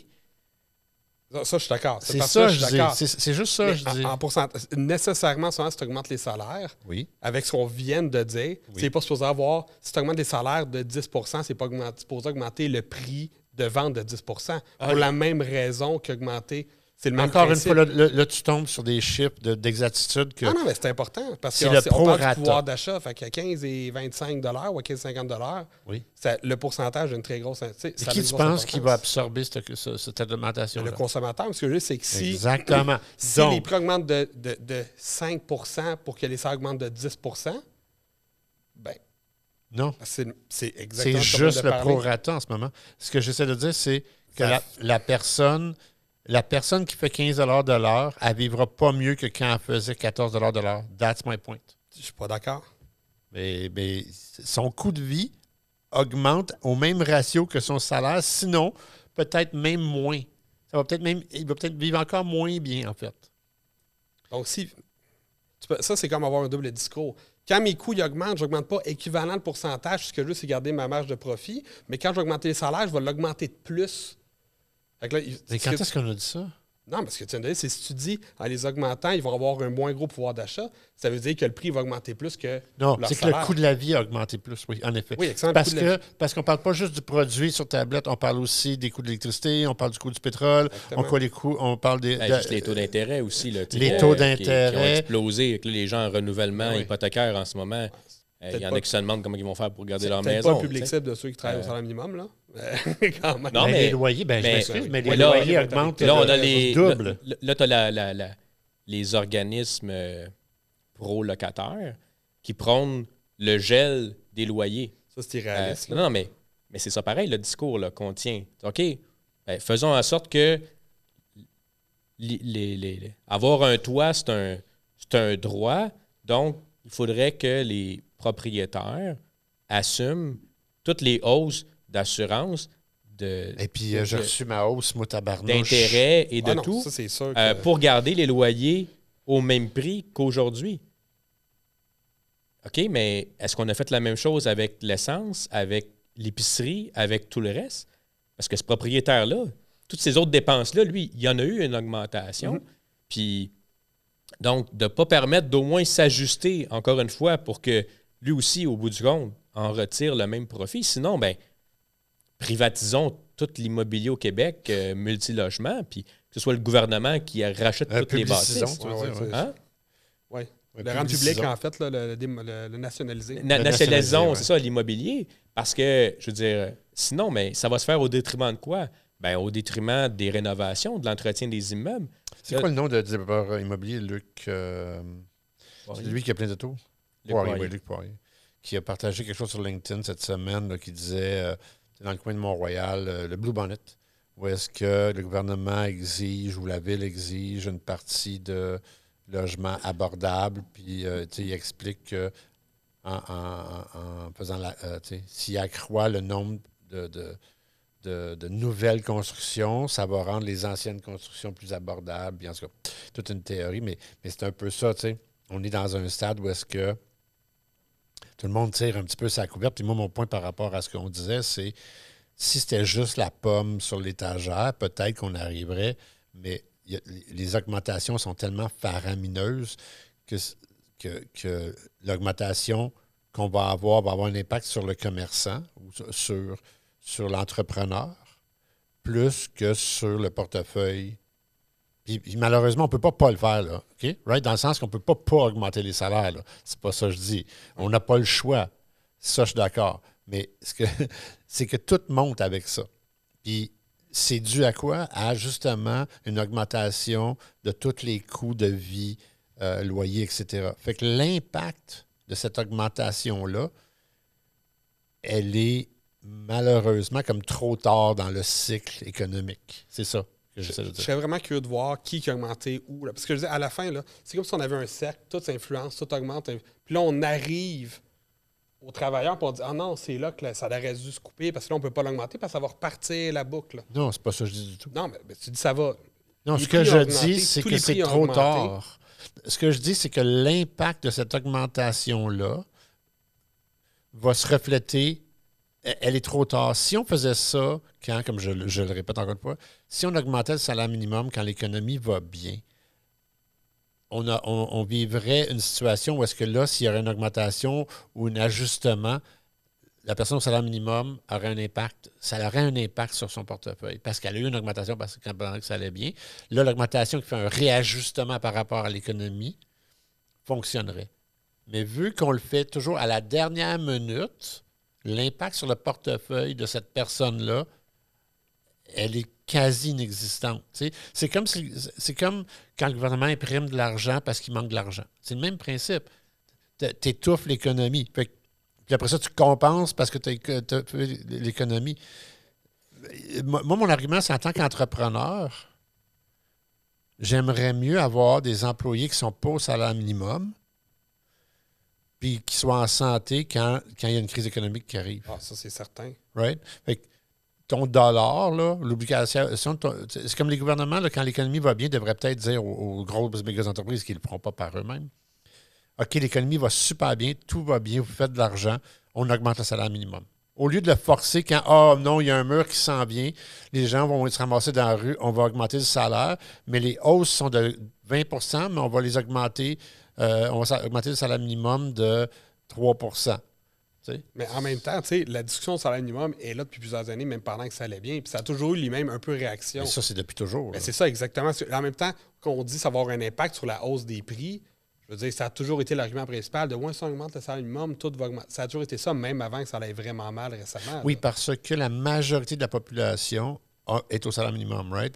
Ça, ça, je suis d'accord. C'est ça, je suis d'accord. C'est juste ça, Mais je en- dis. En, pourcentage, nécessairement, souvent, si tu augmentes les salaires, Oui. avec ce qu'on vient de dire, c'est pas supposé avoir. Si tu augmentes les salaires de 10 c'est pas supposé augmenter le prix de vente de 10 Pour la même raison qu'augmenter. C'est le même Encore une fois, là, tu tombes sur des chiffres de- d'exactitude que. Ah non, mais c'est important parce que le on parle du pouvoir d'achat. Fait qu'à 15 et 25 ou à 15 et 50 Oui. ça- le pourcentage a une très grosse. Et ça qui tu penses qui va absorber cette, ce- cette augmentation Le consommateur. Ce que je veux dire, c'est que si, Exactement. si Donc, les prix augmentent de, de, de 5 pour que les salaires augmentent de 10 ben, non. c'est c'est juste le de prorata en ce moment. Ce que j'essaie de dire, c'est que la personne. La personne qui fait 15 de l'heure, elle vivra pas mieux que quand elle faisait 14 de l'heure. That's my point. Je suis pas d'accord. Mais, mais son coût de vie augmente au même ratio que son salaire, sinon peut-être même moins. Ça va peut-être même, il va peut-être vivre encore moins bien, en fait. Donc, si. tu peux- ça, c'est comme avoir un double discours. Quand mes coûts ils augmentent, je n'augmente pas équivalent de pourcentage. Ce que je veux, c'est garder ma marge de profit. Mais quand je vais augmenter les salaires, je vais l'augmenter de plus. Fait que là, il- Mais quand est-ce qu'on a dit ça? Non, mais ce que tu viens de dire, c'est si tu dis en les augmentant, ils vont avoir un moins gros pouvoir d'achat, ça veut dire que le prix va augmenter plus que. Non, leur c'est que salaire. le coût de la vie a augmenté plus, oui, en effet. Oui, excellent. le Parce coût de la que parce qu'on parle pas juste du produit sur tablette, on parle aussi des coûts de l'électricité, on parle du coût du pétrole, Exactement. on, parle des coûts, on parle des. Ben, de- juste les taux d'intérêt aussi. Là, tu sais, Les qui- taux qui- Qui, ont explosé. Que là, les gens en renouvellement oui. hypothécaire en ce moment, euh, il Peut-être y en a qui se demandent comment ils vont faire pour garder C'est leur maison. pas le public cible de ceux qui travaillent au Euh, salaire minimum, là. quand même. Non, Ben, mais- les loyers, ben, je mais- m'excuse, mais les là, loyers augmentent. Là, on a euh, les. double. Là, là, tu as les organismes euh, pro-locataires qui prônent le gel des loyers. Ça, c'est Euh, irréaliste. non, là. non, mais, mais c'est ça pareil, le discours là, qu'on tient. OK, ben, faisons en sorte que les- les- les- avoir un toit, c'est un, c'est un droit. Donc, il faudrait que les propriétaires assument toutes les hausses d'assurance, de, Et puis, euh, j'ai de- reçu ma hausse, moi, tabarnouche. d'intérêt et de Ah non, tout ça, c'est sûr. que- euh, pour garder les loyers au même prix qu'aujourd'hui. OK, mais est-ce qu'on a fait la même chose avec l'essence, avec l'épicerie, avec tout le reste? Parce que ce propriétaire-là, toutes ces autres dépenses-là, lui, il y en a eu une augmentation. Puis, donc, de ne pas permettre d'au moins s'ajuster, encore une fois, pour que lui aussi, au bout du compte, en retire le même profit. Sinon, ben, privatisons tout l'immobilier au Québec, euh, multilogement, puis que ce soit le gouvernement qui rachète Euh, toutes les bâtisses. tu veux Ouais, dire, ouais, ouais. Hein? Ouais. Le rendre public, en fait, là, le, le dé- le- le nationaliser. Na- Le nationalisons, c'est ça, l'immobilier. Parce que, je veux dire, sinon, mais ça va se faire au détriment de quoi? Ben, au détriment des rénovations, de l'entretien des immeubles. C'est quoi le nom de développeur immobilier, Luc euh, C'est lui qui a plein de tours? Luc Poirier, Poirier. oui, Luc Poirier. qui a partagé quelque chose sur LinkedIn cette semaine là, qui disait, euh, dans le coin de Mont-Royal, euh, le Blue Bonnet, où est-ce que le gouvernement exige ou la ville exige une partie de logement abordable, puis euh, il explique que en, en- en faisant la. s'il accroît le nombre de, de- de- de nouvelles constructions, ça va rendre les anciennes constructions plus abordables. Bien sûr, toute une théorie, mais, mais c'est un peu ça, tu sais. On est dans un stade où est-ce que tout le monde tire un petit peu sa couverte. Puis moi, mon point par rapport à ce qu'on disait, c'est si c'était juste la pomme sur l'étagère, peut-être qu'on arriverait, mais les augmentations sont tellement faramineuses que, que, que l'augmentation qu'on va avoir va avoir un impact sur le commerçant ou sur, sur l'entrepreneur plus que sur le portefeuille. Puis, malheureusement, on ne peut pas pas le faire, là. OK? Right? Dans le sens qu'on ne peut pas pas augmenter les salaires. là. C'est pas ça que je dis. On n'a pas le choix. Ça, je suis d'accord. Mais ce que, c'est que tout monte avec ça. Puis c'est dû à quoi? À justement une augmentation de tous les coûts de vie, euh, loyer, etc. Fait que l'impact de cette augmentation-là, elle est malheureusement comme trop tard dans le cycle économique. C'est ça que j'essaie de Je dire. serais vraiment curieux de voir qui a augmenté où. là. Parce que je disais, à la fin, c'est comme si on avait un cercle, tout s'influence, tout augmente. Puis là, on arrive aux travailleurs, on dit Ah non, c'est là que là, ça aurait dû se couper, parce que là, on ne peut pas l'augmenter, parce que ça va repartir la boucle. Non, c'est pas ça que je dis du tout. Non, mais, mais tu dis ça va. Non, Les ce que je augmenté, dis, c'est que c'est trop augmenté. tard. Ce que je dis, c'est que l'impact de cette augmentation-là va se refléter. Elle est trop tard. Si on faisait ça, quand, comme je, le- répète encore une fois, si on augmentait le salaire minimum quand l'économie va bien, on, vivrait une situation où est-ce que là, s'il y aurait une augmentation ou un ajustement, la personne au salaire minimum aurait un impact, ça aurait un impact sur son portefeuille parce qu'elle a eu une augmentation parce que pendant que ça allait bien. Là, l'augmentation qui fait un réajustement par rapport à l'économie fonctionnerait. Mais vu qu'on le fait toujours à la dernière minute, l'impact sur le portefeuille de cette personne-là, elle est quasi inexistante. C'est comme, quand le gouvernement imprime de l'argent parce qu'il manque de l'argent. C'est le même principe. Tu étouffes l'économie. Puis après ça, tu compenses parce que tu as l'économie. Moi, moi, mon argument, c'est en tant qu'entrepreneur, j'aimerais mieux avoir des employés qui ne sont pas au salaire minimum puis qui soient en santé quand, quand il y a une crise économique qui arrive. Ah, ça, c'est certain. Right? Fait que ton dollar, là, l'obligation, c'est comme les gouvernements, là, quand l'économie va bien, devraient peut-être dire aux, aux grosses méga entreprises qu'ils ne le feront pas par eux-mêmes. OK, l'économie va super bien, tout va bien, vous faites de l'argent, on augmente le salaire minimum. Au lieu de le forcer quand, ah non, il y a un mur qui s'en vient, les gens vont se ramasser dans la rue, on va augmenter le salaire, mais les hausses sont de 20% mais on va les augmenter, euh, on va augmenter le salaire minimum de 3 tu sais? Mais en même temps, la discussion sur salaire minimum est là depuis plusieurs années, même pendant que ça allait bien. Puis ça a toujours eu lui-même un peu réaction. Mais ça, c'est depuis toujours. Ben, c'est ça, exactement. En même temps, qu'on dit ça va avoir un impact sur la hausse des prix, je veux dire, ça a toujours été l'argument principal de moins si on augmente le salaire minimum, tout va augmenter. Ça a toujours été ça, même avant que ça allait vraiment mal récemment. Oui, là. parce que la majorité de la population est au salaire minimum, right?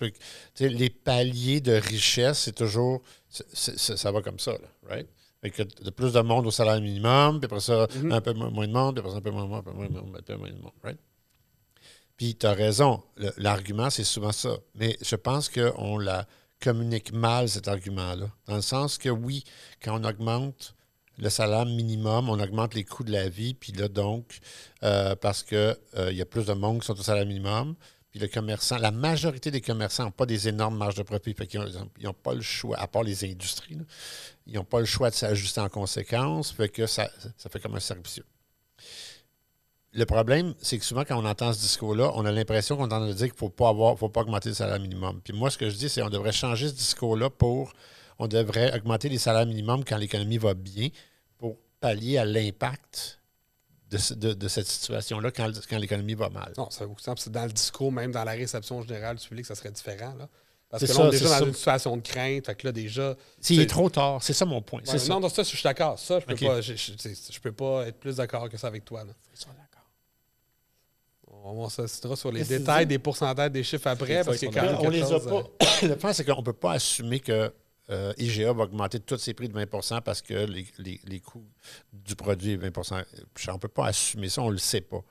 Les paliers de richesse, c'est toujours. ça va comme ça, là, right? Fait que de plus de monde au salaire minimum, puis après ça, un peu mo- moins de monde, puis après ça, un peu moins de monde, un peu moins de monde, un peu moins de monde, right? Puis tu as raison, l'argument, c'est souvent ça. Mais je pense qu'on la communique mal, cet argument-là. Dans le sens que oui, quand on augmente le salaire minimum, on augmente les coûts de la vie, puis là, donc, euh, parce qu'il y a plus de monde qui sont au salaire minimum, puis le commerçant, la majorité des commerçants n'ont pas des énormes marges de profit, fait qu'ils n'ont pas le choix, à part les industries, ils n'ont pas le choix de s'ajuster en conséquence, fait que ça, ça fait comme un cercle vicieux. Le problème, c'est que souvent, quand on entend ce discours-là, on a l'impression qu'on est en train de dire qu'il ne faut pas avoir, faut pas augmenter le salaire minimum. Puis moi, ce que je dis, c'est qu'on devrait changer ce discours-là pour on devrait augmenter les salaires minimums quand l'économie va bien pour pallier à l'impact de, ce- de- de cette situation-là quand, quand l'économie va mal. Non, ça, c'est dans le discours, même dans la réception générale du public, ça serait différent. Là. Parce que là, on est ça, déjà dans ça. une situation de crainte. Fait que là, déjà. S'il est c'est- trop tard, c'est ça mon point. Ouais, ça. non, non, ça, je suis d'accord. Ça, je peux, pas, je, je- je peux pas être plus d'accord que ça avec toi. Là. Ils sont d'accord. On, on s'assistera sur les détails des pourcentaires des chiffres après. Parce que quand on les a chose, euh, pas. Le point, c'est qu'on ne peut pas assumer que euh, IGA va augmenter tous ses prix de 20% parce que les, les- les coûts du produit est 20% On ne peut pas assumer ça, on ne le sait pas.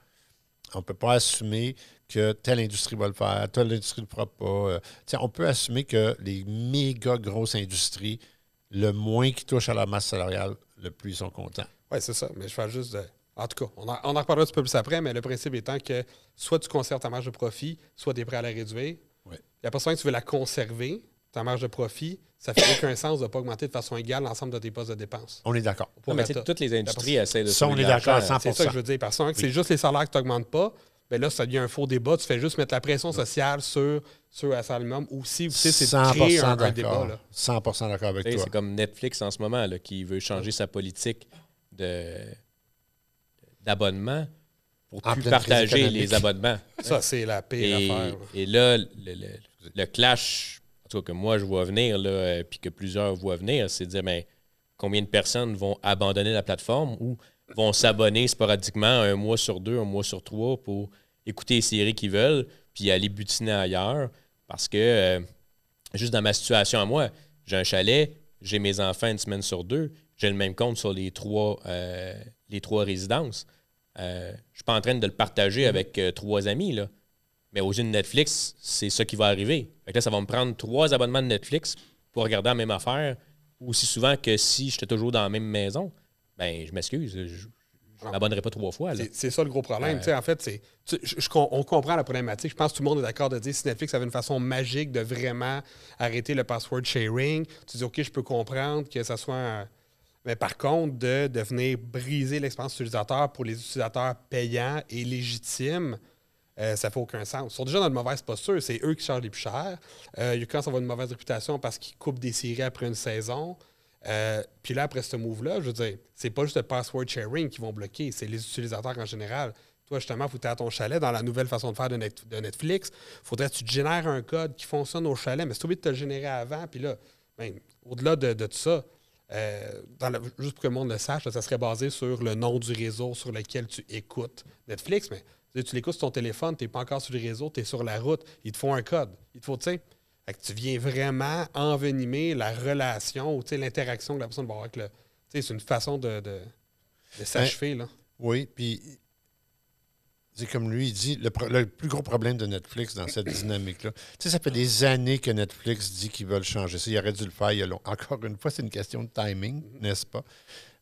On ne peut pas assumer que telle industrie va le faire, telle industrie ne le fera pas. Euh, on peut assumer que les méga grosses industries, le moins qui touchent à la masse salariale, le plus ils sont contents. Oui, c'est ça. Mais je fais juste de. En tout cas, on en, on en reparlera un petit peu plus après, mais le principe étant que soit tu conserves ta marge de profit, soit tu es prêt à la réduire. Ouais. Et après ça, que tu veux la conserver, ta marge de profit, ça fait aucun sens de ne pas augmenter de façon égale l'ensemble de tes postes de dépenses. On est d'accord. Mais toutes les industries essaient de Ça, on est d'accord à 100%. C'est ça que je veux dire. Parce que c'est juste les salaires que tu n'augmentes pas. Ben là, ça devient un faux débat. Tu fais juste mettre la pression sociale sur, sur un salaire minimum. Ou si, tu sais, c'est de créer un, un débat. d'accord. Là. 100 d'accord avec toi. C'est comme Netflix en ce moment là, qui veut changer sa politique de d'abonnement pour En plus partager les abonnements. Ça, c'est la pire Et, affaire. là. et là, le, le- le clash, en tout cas que moi je vois venir, là, euh, puis que plusieurs voient venir, c'est de dire ben, combien de personnes vont abandonner la plateforme ou vont s'abonner sporadiquement un mois sur deux, un mois sur trois pour écouter les séries qu'ils veulent, puis aller butiner ailleurs? Parce que, euh, juste dans ma situation à moi, j'ai un chalet, j'ai mes enfants une semaine sur deux, j'ai le même compte sur les trois, euh, les trois résidences. Euh, je ne suis pas en train de le partager avec euh, trois amis, là. Mais aux yeux de Netflix, c'est ça qui va arriver. Fait que là, ça va me prendre trois abonnements de Netflix pour regarder la même affaire aussi souvent que si j'étais toujours dans la même maison. Ben, je m'excuse, je ne m'abonnerai pas trois fois. C'est- ça le gros problème. Sais, En fait, c'est, on comprend la problématique. Je pense que tout le monde est d'accord de dire si Netflix avait une façon magique de vraiment arrêter le password sharing, tu dis OK, je peux comprendre que ça soit. un- Mais par contre, de, de venir briser l'expérience utilisateur pour les utilisateurs payants et légitimes, euh, ça fait aucun sens. Ils sont déjà dans une mauvaise posture. C'est eux qui chargent les plus cher. Euh, commencent à avoir une mauvaise réputation parce qu'ils coupent des séries après une saison. Euh, puis là, après ce move-là, je veux dire, c'est pas juste le password sharing qui vont bloquer, c'est les utilisateurs en général. Toi, justement, faut à ton chalet dans la nouvelle façon de faire de, Net- de Netflix. faudrait que tu génères un code qui fonctionne au chalet, mais c'est oublié de te le générer avant. Puis là, ben, au-delà de, tout ça, euh, juste pour que le monde le sache, ça serait basé sur le nom du réseau sur lequel tu écoutes Netflix. Mais tu l'écoutes sur ton téléphone, tu n'es pas encore sur le réseau, tu es sur la route, ils te font un code. Il te faut, tu sais, que tu viens vraiment envenimer la relation ou l'interaction que la personne va avoir avec le. C'est une façon de, de, de s'achever. là. Oui, puis c'est comme lui, il dit, le, pro- le plus gros problème de Netflix dans cette dynamique-là, tu sais, ça fait des années que Netflix dit qu'ils veulent changer ça. Il aurait dû le faire il y a longtemps. Encore une fois, c'est une question de timing, n'est-ce pas?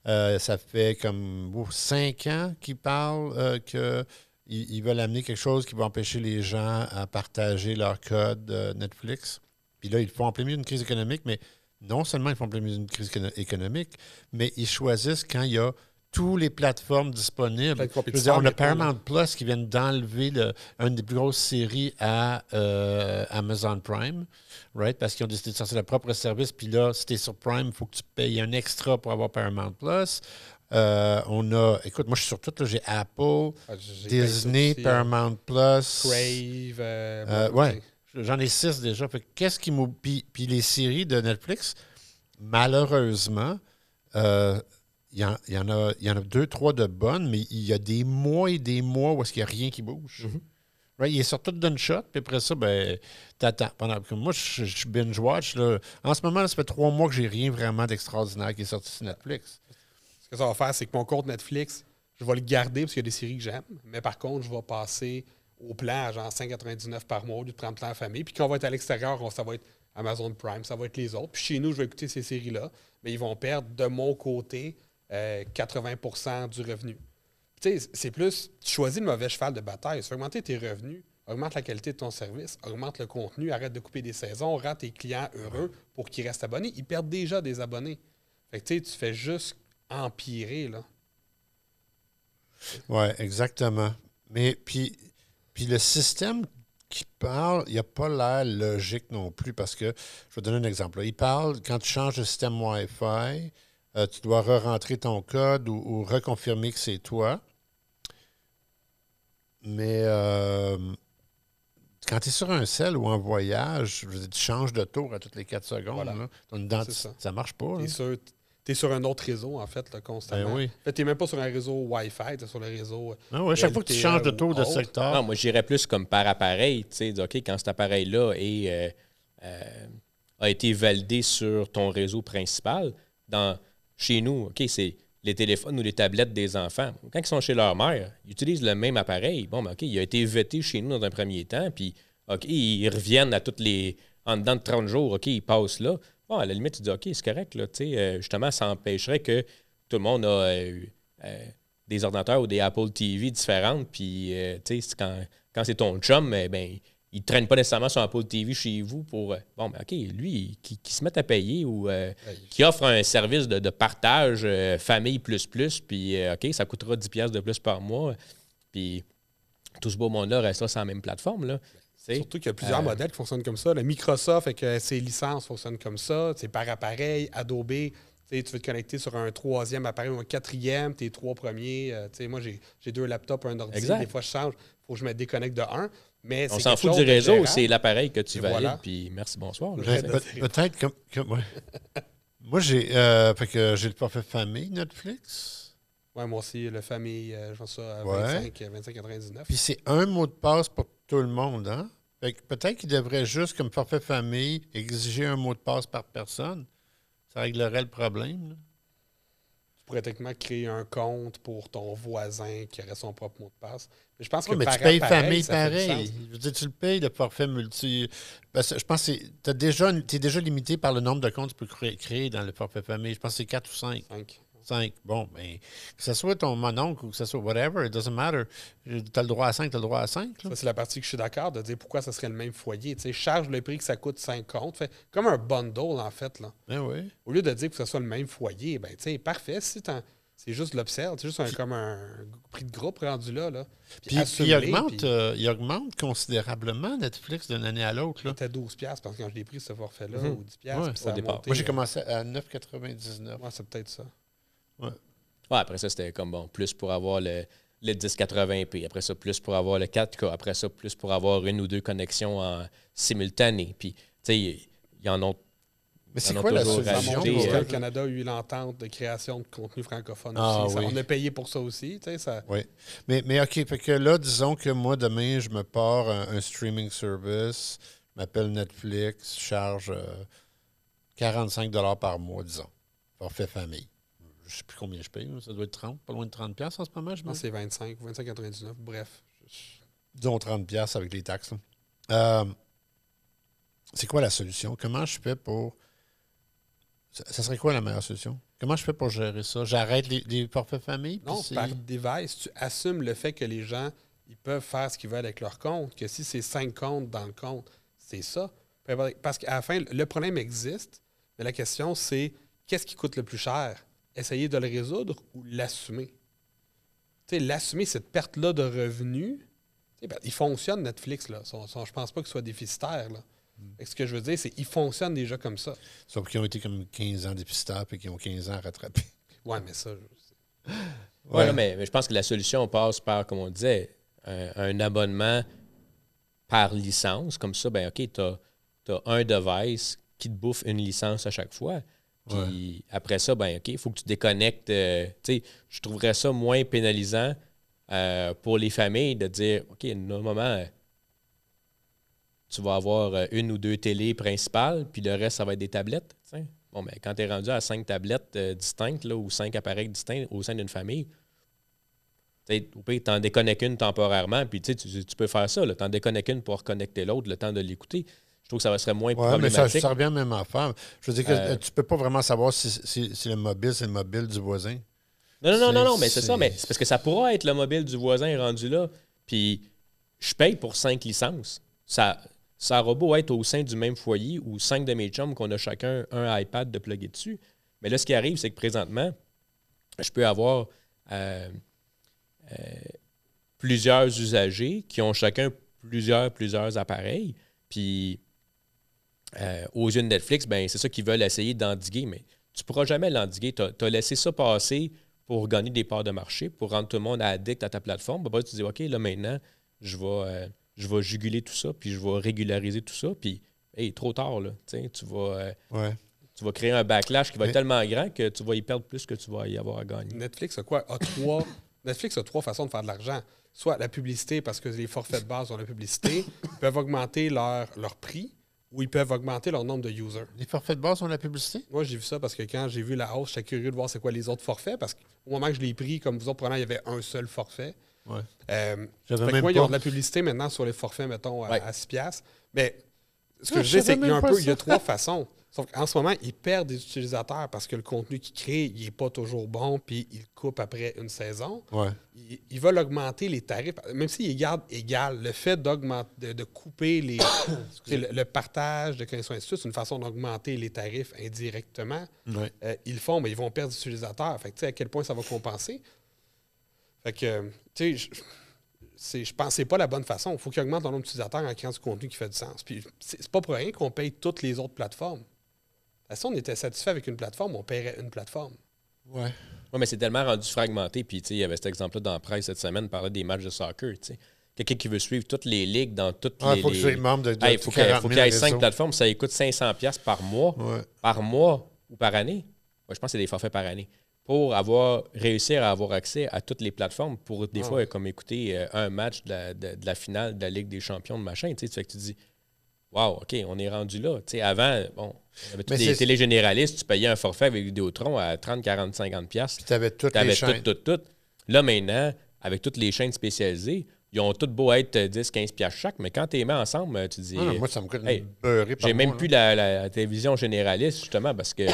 Euh, ça fait comme ouf, cinq ans qu'ils parlent euh, qu'ils ils veulent amener quelque chose qui va empêcher les gens à partager leur code euh, Netflix. Puis là, ils font en plein milieu d'une crise économique, mais non seulement ils font en plein milieu d'une crise écono- économique, mais ils choisissent quand il y a toutes les plateformes disponibles. Je veux dire, on a. Paramount Plus qui vient d'enlever le- une des plus grosses séries à euh, Amazon Prime, right? Parce qu'ils ont décidé de sortir leur propre service. Puis là, si tu es sur Prime, il faut que tu payes un extra pour avoir Paramount Plus. Euh, on a, écoute, moi je suis sur tout, là, j'ai Apple, Ah, Disney, aussi, euh, Paramount Plus. Crave. euh, Euh, ouais. J'en ai six déjà. Que qu'est-ce qui. Puis, les séries de Netflix, malheureusement, il y, en, il y en a, il y en a deux, trois de bonnes, mais il y a des mois et des mois où il n'y a rien qui bouge. Right? Il est sur tout d'une shot, puis après ça, ben, t'attends. Pendant, comme moi, je, je binge-watch. En ce moment, là, ça fait trois mois que j'ai rien vraiment d'extraordinaire qui est sorti sur Netflix. Ce que ça va faire, c'est que mon compte Netflix, je vais le garder parce qu'il y a des séries que j'aime. Mais par contre, je vais passer au plan à genre 5,99 par mois de prendre plan famille. Puis quand on va être à l'extérieur, ça va être Amazon Prime, ça va être les autres. Puis chez nous, je vais écouter ces séries-là. Mais ils vont perdre de mon côté euh, 80% du revenu. Tu sais, c'est plus, tu choisis le mauvais cheval de bataille. C'est augmenter tes revenus, augmente la qualité de ton service, augmente le contenu, arrête de couper des saisons, rend tes clients heureux pour qu'ils restent abonnés. Ils perdent déjà des abonnés. Fait que tu fais juste empirer, là. Oui, exactement. Mais puis, puis le système qui parle, il n'a pas l'air logique non plus parce que, je vais donner un exemple. là. Il parle, quand tu changes de système Wi-Fi, euh, tu dois re-rentrer ton code ou, ou reconfirmer que c'est toi. Mais euh, quand tu es sur un cell ou en voyage, je veux dire, tu changes de tour à toutes les 4 secondes. Voilà. là. Ton identi- C'est ça. ça. marche pas. Sur, t'es sur un autre réseau, en fait, là, constamment. Ben oui. En fait, t'es même pas sur un réseau Wi-Fi, t'es sur le réseau. euh, Ah ouais, chaque fois que tu changes de tour de autre. secteur, Non, moi, j'irais plus comme par appareil. Tu sais, OK, quand cet appareil-là est euh, euh, a été validé sur ton réseau principal. Dans, chez nous, OK, c'est les téléphones ou les tablettes des enfants. Quand ils sont chez leur mère, ils utilisent le même appareil. Bon, ben, OK, il a été vété chez nous dans un premier temps, puis OK, ils reviennent à toutes les. En dedans de 30 jours, OK, ils passent là. Bon, à la limite, tu dis OK, c'est correct, là, euh, justement, ça empêcherait que tout le monde a euh, euh, des ordinateurs ou des Apple TV différentes, puis, tu sais, quand, quand c'est ton chum, ben, il ne traîne pas nécessairement son Apple TV chez vous pour. Bon, mais OK, lui, qui, se met à payer ou qui offre un service de, partage euh, famille plus plus, puis OK, ça coûtera 10$ de plus par mois. Puis tout ce beau monde-là restera sur la même plateforme. Là. Surtout qu'il y a plusieurs modèles qui fonctionnent comme ça. Le Microsoft, que ses licences fonctionnent comme ça. C'est par appareil. Adobe, tu veux te connecter sur un troisième appareil ou un quatrième, tes trois premiers. moi, j'ai deux laptops, un ordi. Des fois, je change. Il faut que je me déconnecte de un. On s'en fout du réseau, c'est l'appareil que tu valides, puis merci, bonsoir. Peut-être que. moi, j'ai euh, j'ai le parfait famille Netflix. Oui, moi aussi, le famille, euh, je pense ça à 25, 25,99. Puis c'est un mot de passe pour tout le monde, hein? peut-être qu'il devrait juste, comme parfait famille, exiger un mot de passe par personne. Ça réglerait le problème pourrais techniquement créer un compte pour ton voisin qui aurait son propre mot de passe. Mais je pense que mais tu payes famille pareil. Je veux dire, tu le payes le forfait multi. je pense que tu es déjà, déjà limité par le nombre de comptes que tu peux créer, dans le forfait famille. Je pense que c'est 4 ou 5. 5. 5. Bon, ben, que ce soit ton mononcle ou que ce soit whatever, it doesn't matter. Tu as le droit à 5, tu as le droit à 5. Ça, c'est la partie que je suis d'accord de dire pourquoi ça serait le même foyer. Tu sais, charge le prix que ça coûte 5 comptes. Fait, comme un bundle, en fait. Là. Ben oui. Au lieu de dire que ce soit le même foyer, ben, tu sais, parfait. Si c'est juste l'observe, c'est juste un, comme un prix de groupe rendu là. là. Puis, il, augmente, euh, il augmente considérablement Netflix d'une année à l'autre. C'était 12$ parce que quand je l'ai pris ce forfait-là, mhm. ou 10$, au départ. Moi, j'ai commencé à 9,99$. Ouais, c'est peut-être ça. Ouais. Ouais, après ça, c'était comme bon, plus pour avoir le, le 1080p. Après ça, plus pour avoir le 4K. Après ça, plus pour avoir une ou deux connexions en simultané. Puis, tu sais, il y en a mais c'est quoi la solution? Le Canada a eu l'entente de création de contenu francophone ah aussi? on a payé pour ça aussi. Ça... Oui. Mais, mais OK, fait que là, disons que moi, demain, je me pars un, streaming service, m'appelle Netflix, charge 45 euh, par mois, disons. Forfait famille je ne sais plus combien je paye, ça doit être 30, pas loin de 30 en ce moment, je pense. c'est 25, 25,99, bref. Disons 30 avec les taxes. Euh, c'est quoi la solution? Comment je fais pour... Ça, serait quoi la meilleure solution? Comment je fais pour gérer ça? J'arrête les, forfaits famille? Non, par device, tu assumes le fait que les gens ils peuvent faire ce qu'ils veulent avec leur compte, que si c'est cinq comptes dans le compte, c'est ça. Parce qu'à la fin, le problème existe, mais la question, c'est qu'est-ce qui coûte le plus cher? Essayer de le résoudre ou l'assumer? L'assumer, cette perte-là de revenus, ben, il fonctionne Netflix. Là. Son, je pense pas qu'il soit déficitaire. Là. Hmm. Ce que je veux dire, c'est qu'il fonctionne déjà comme ça. Sauf qu'ils ont été comme 15 ans déficitaires et qu'ils ont 15 ans à rattraper. Oui, mais ça. Je... Ouais, mais, je pense que la solution passe par, comme on disait, un, abonnement par licence. Comme ça, ben OK, tu as, un device qui te bouffe une licence à chaque fois. Puis après ça, ben OK, il faut que tu déconnectes. Euh, tu sais, je trouverais ça moins pénalisant euh, pour les familles de dire OK, normalement, tu vas avoir euh, une ou deux télés principales, puis le reste, ça va être des tablettes. Bon, mais ben, quand tu es rendu à cinq tablettes distinctes là, ou cinq appareils distincts au sein d'une famille, tu en déconnectes une temporairement, puis tu, tu peux faire ça. Tu en déconnectes une pour reconnecter l'autre, le temps de l'écouter je trouve que ça serait moins ouais, problématique. mais ça, revient même à faire. Je veux dire que euh, tu peux pas vraiment savoir si, si, le mobile, c'est le mobile du voisin. Non, non, non, non, non, mais c'est ça, mais c'est parce que ça pourra être le mobile du voisin rendu là, puis je paye pour cinq licences. Ça, ça aura beau être au sein du même foyer ou cinq de mes chums qu'on a chacun un iPad de plugger dessus. Mais là, ce qui arrive, c'est que présentement, je peux avoir euh, euh, plusieurs usagers qui ont chacun plusieurs, plusieurs appareils. Puis euh, aux yeux de Netflix, ben, c'est ça qu'ils veulent essayer d'endiguer, mais tu ne pourras jamais l'endiguer. Tu as, laissé ça passer pour gagner des parts de marché, pour rendre tout le monde addict à ta plateforme. Ben, tu dis, OK, là maintenant, je vais, euh, je vais juguler tout ça, puis je vais régulariser tout ça, puis, hey, trop tard, là. Tu vas, euh, tu vas créer un backlash qui va être tellement grand que tu vas y perdre plus que tu vas y avoir à gagner. Netflix a quoi? A trois, Netflix a trois façons de faire de l'argent. Soit la publicité, parce que les forfaits de base ont la publicité, peuvent augmenter leur, leur prix où ils peuvent augmenter leur nombre de users. Les forfaits de base ont la publicité? Moi, j'ai vu ça parce que quand j'ai vu la hausse, j'étais curieux de voir c'est quoi les autres forfaits. Parce qu'au moment que je l'ai pris, comme vous autres, probablement, il y avait un seul forfait. Ouais. Euh, J'avais même moi, ils ont pas. de la publicité maintenant sur les forfaits, mettons, à, Ouais. à 6 piastres. Mais ce Ah, que je je dis, c'est qu'il y a un pas peu, il y a trois façons. Sauf qu'en ce moment, ils perdent des utilisateurs parce que le contenu qu'ils créent, il n'est pas toujours bon, puis ils le coupent après une saison. Ouais. Ils, ils veulent augmenter les tarifs, même s'ils gardent égal, le fait d'augmenter, de, de couper les, le, le partage de connaissances, suite, c'est une façon d'augmenter les tarifs indirectement. Ouais. Euh, ils le font, mais ils vont perdre des utilisateurs. Fait que, tu sais, à quel point ça va compenser? Fait que, euh, tu sais, je- c'est- je pense que pas la bonne façon. Il faut qu'ils augmentent le nombre d'utilisateurs en créant du contenu qui fait du sens. Puis c'est c'est pas pour rien qu'on paye toutes les autres plateformes. Si on était satisfait avec une plateforme, on paierait une plateforme. Ouais. Oui, mais c'est tellement rendu fragmenté. Puis, tu sais, il y avait cet exemple-là dans la presse cette semaine, parlait des matchs de soccer. tu sais. Quelqu'un qui veut suivre toutes les ligues dans toutes Ah, les. il faut que les- tu sois membre de, de faut qu'il 40 faut 000 qu'il y ait cinq plateformes. Ça coûte 500$ par mois. Ouais. Par mois ou par année. Ouais, je pense que c'est des forfaits par année. Pour avoir réussir à avoir accès à toutes les plateformes, pour des Ah fois, ouais. comme écouter euh, un match de la, de- de la finale de la Ligue des champions de machin, tu sais, tu fais que tu dis Wow, OK, on est rendu là. Avant, bon, on avait tous des télégénéralistes, tu payais un forfait avec Vidéotron à 30, 40, 50$. piastres. Puis tu avais toutes les avais chaînes. tout, tout, tout. Là, maintenant, avec toutes les chaînes spécialisées, ils ont toutes beau être 10, 15 piastres chaque, mais quand tu les mets ensemble, tu dis. Ah moi, ça me coûte Hey, J'ai même plus la télévision généraliste, justement, parce que, tu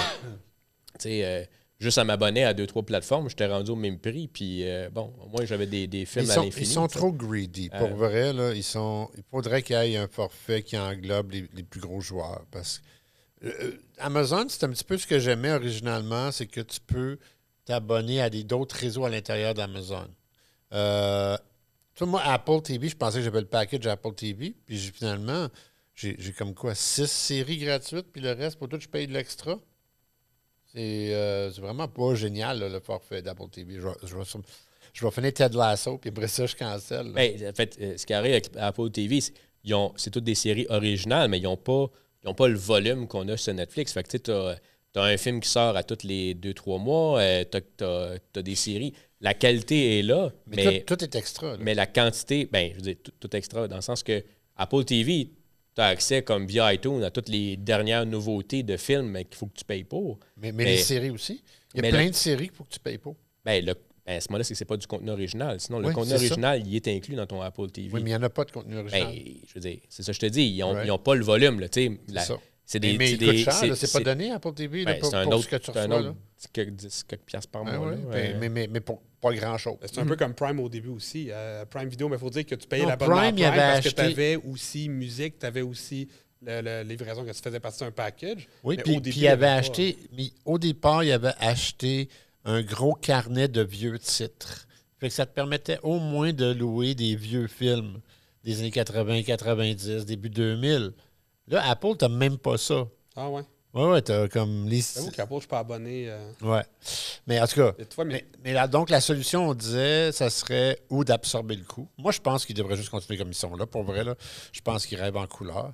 sais, euh, juste à m'abonner à deux, trois plateformes, j'étais rendu au même prix. Puis, euh, bon, au moins, j'avais des, des films Ils à l'infini. ils sont trop greedy. Pour Euh, vrai, là, ils sont, il faudrait qu'il y ait un forfait qui englobe les, les plus gros joueurs. Parce que euh, Amazon, c'est un petit peu ce que j'aimais originalement, c'est que tu peux t'abonner à des- d'autres réseaux à l'intérieur d'Amazon. Moi, Apple TV, je pensais que j'avais le package Apple TV, puis j'ai- finalement, j'ai j'ai comme quoi, six séries gratuites, puis le reste, pour tout, je paye de l'extra. C'est euh, c'est vraiment pas génial, là, le forfait d'Apple TV. Je vais, je vais sur- je vais finir Ted Lasso, puis après ça, je cancelle. Ben, en fait, euh, ce qui arrive avec Apple TV, c'est toutes des séries originales, mais ils n'ont pas, ils ont pas le volume qu'on a sur Netflix. Fait que tu as, un film qui sort à tous les 2-3 mois, tu as, des séries. La qualité est là, mais mais, tout, tout est extra. là. mais la quantité, ben, je veux dire, tout, tout extra, dans le sens que Apple TV, tu as accès comme via iTunes à toutes les dernières nouveautés de films mais qu'il faut que tu payes pour. mais, mais mais- les séries aussi. Il y a mais plein le- de séries qu'il faut que tu payes pour. Ben, le, ben, à ce moment-là, c'est que c'est pas du contenu original. Sinon, le Oui, contenu ça. original, il est inclus dans ton Apple TV. Oui, mais il n'y en a pas de contenu original. Ben, je veux dire, c'est ça que je te dis. Ils n'ont pas le volume. Là, la- c'est ça. c'est mais des, mais c'est il coûte des- cher, là, c'est pas donné à Apple TV là, ben, pour, c'est un pour autre, ce que tu c'est un reçois. autre là. quelques, 10, quelques piastres par Ben mois. ouais, là, ben, ouais. mais, mais, mais pour pas grand-chose. C'est un peu comme Prime au début aussi. euh, Prime Vidéo, mais il faut dire que tu payais Non, l'abonnement Prime, Prime, il avait parce que tu avais aussi musique, tu avais aussi le, le- livraison que tu faisais partie d'un package. Oui, Mais puis au début, puis il avait avait pas. acheté, mais au départ, il avait acheté un gros carnet de vieux titres. Fait que ça te permettait au moins de louer des vieux films des années 80, 90, début 2000. Là, Apple, t'as même pas ça. Ah ouais. Ouais, ouais, t'as comme les. J'avoue qu'Apple, je suis pas abonné. euh, Ouais. Mais en tout cas, mais là, donc, la solution, on disait, ça serait ou d'absorber le coût. Moi, je pense qu'ils devraient juste continuer comme ils sont là. Pour vrai, là, je pense qu'ils rêvent en couleur.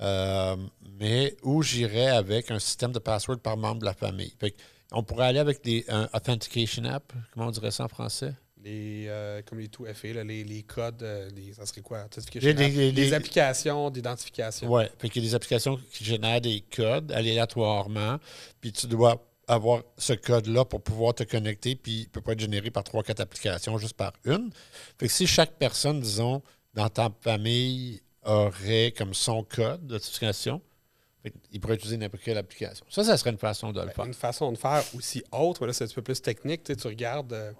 Euh, mais où j'irais avec un système de password par membre de la famille. Fait on pourrait aller avec des un Authentication App. Comment on dirait ça en français? Les, euh, comme les tout FA, là, les, les codes, euh, les- ça serait quoi? Les- les- app? les- Les les- applications d'identification. Oui. Fait qu'il y a des applications qui génèrent des codes aléatoirement. Puis tu dois avoir ce code-là pour pouvoir te connecter. Puis il ne peut pas être généré par trois, quatre applications, juste par une. Fait que si chaque personne, disons, dans ta famille aurait comme son code d'authentification, fait il pourrait utiliser n'importe quelle application. Ça, ça serait une façon de le faire. Une façon de faire aussi autre, là, c'est un petit peu plus technique. Tu regardes, euh,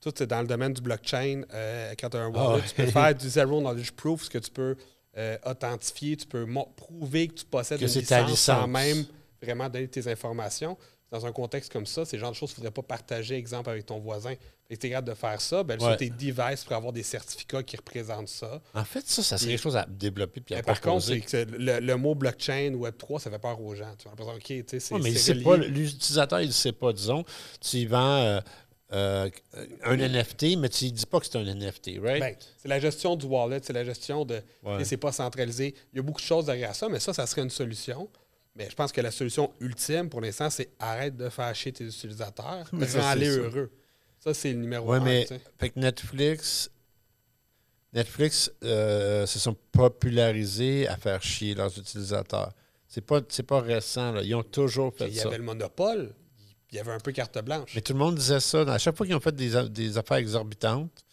tout c'est dans le domaine du blockchain. euh, quand tu as un wallet, Ah ouais. tu peux faire du zero knowledge proof, ce que tu peux euh, authentifier, tu peux prouver que tu possèdes Que une licence sans même vraiment donner tes informations. Dans un contexte comme ça, c'est le genre de choses qu'il ne faudrait pas partager, exemple, avec ton voisin. Que tu es capable de faire ça, ben, Ouais. sur tes devices pour avoir des certificats qui représentent ça. En fait, ça, ça serait Et- quelque chose à développer puis à Mais par contre, que le, le mot blockchain, Web3, ça fait peur aux gens. Tu l'impression, OK, tu sais, c'est Ouais, mais l'utilisateur, il ne sait pas. Disons, tu y vends euh, euh, un NFT, mais tu ne dis pas que c'est un NFT, right? Ben, c'est la gestion du wallet, c'est la gestion de. Ouais. C'est pas centralisé. Il y a beaucoup de choses derrière ça, mais ça, ça serait une solution. Mais je pense que la solution ultime pour l'instant, c'est arrête de faire chier tes utilisateurs, Mais ça, rends-les ça. heureux. Ça, c'est le numéro Oui, un. mais fait que Netflix, Netflix euh, se sont popularisés à faire chier leurs utilisateurs. C'est pas, pas récent. Là. Ils ont toujours fait Il y ça. avait le monopole, il y avait un peu carte blanche. Mais tout le monde disait ça. À chaque fois qu'ils ont fait des, des affaires exorbitantes,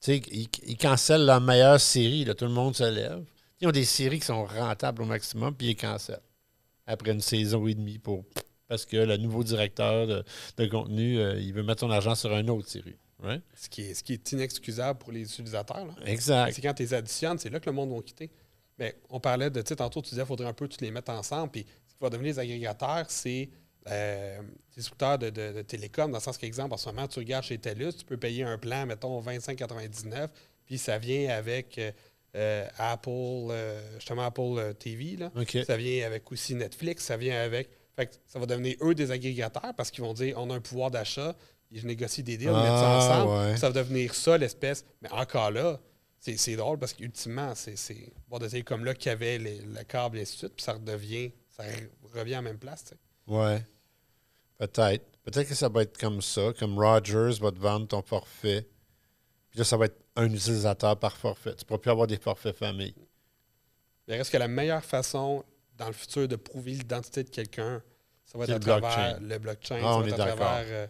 tu ils, ils cancellent la meilleure série. Là, tout le monde se lève. Ils ont des séries qui sont rentables au maximum, puis ils cancellent. Après une saison et demie pour. Parce que le nouveau directeur de, de contenu, euh, il veut mettre son argent sur une autre série. Ce qui, est, ce qui est inexcusable pour les utilisateurs. là. Exact. C'est quand tu les additionnes, c'est là que le monde va quitter. Mais on parlait de, tu sais, tantôt, tu disais qu'il faudrait un peu tous les mettre ensemble. Puis ce qui va devenir les agrégateurs, c'est euh, distributeurs de, de, de télécom, dans le sens qu'exemple, en ce moment, tu regardes chez TELUS, tu peux payer un plan, mettons, 25,99, puis ça vient avec euh, euh, Apple, euh, justement Apple TV, là. Ça vient avec aussi Netflix, ça vient avec. Fait que ça va devenir eux des agrégateurs parce qu'ils vont dire on a un pouvoir d'achat, ils négocient des deals, ils mettent ça Ah, ensemble. ouais. Ça va devenir ça l'espèce. Mais encore là, c'est drôle parce qu'ultimement, c'est c'est bon de comme là qu'il y avait les- le câble et ainsi de suite, puis ça redevient, ça re- revient à la même place. Ouais. Peut-être. Peut-être que ça va être comme ça, comme Rogers va te vendre ton forfait. Puis là, ça va être un utilisateur par forfait. Tu ne pourras plus avoir des forfaits famille. Il reste que la meilleure façon dans le futur de prouver l'identité de quelqu'un, ça va être à le travers blockchain. le blockchain. Ah, ça on va est être à travers euh,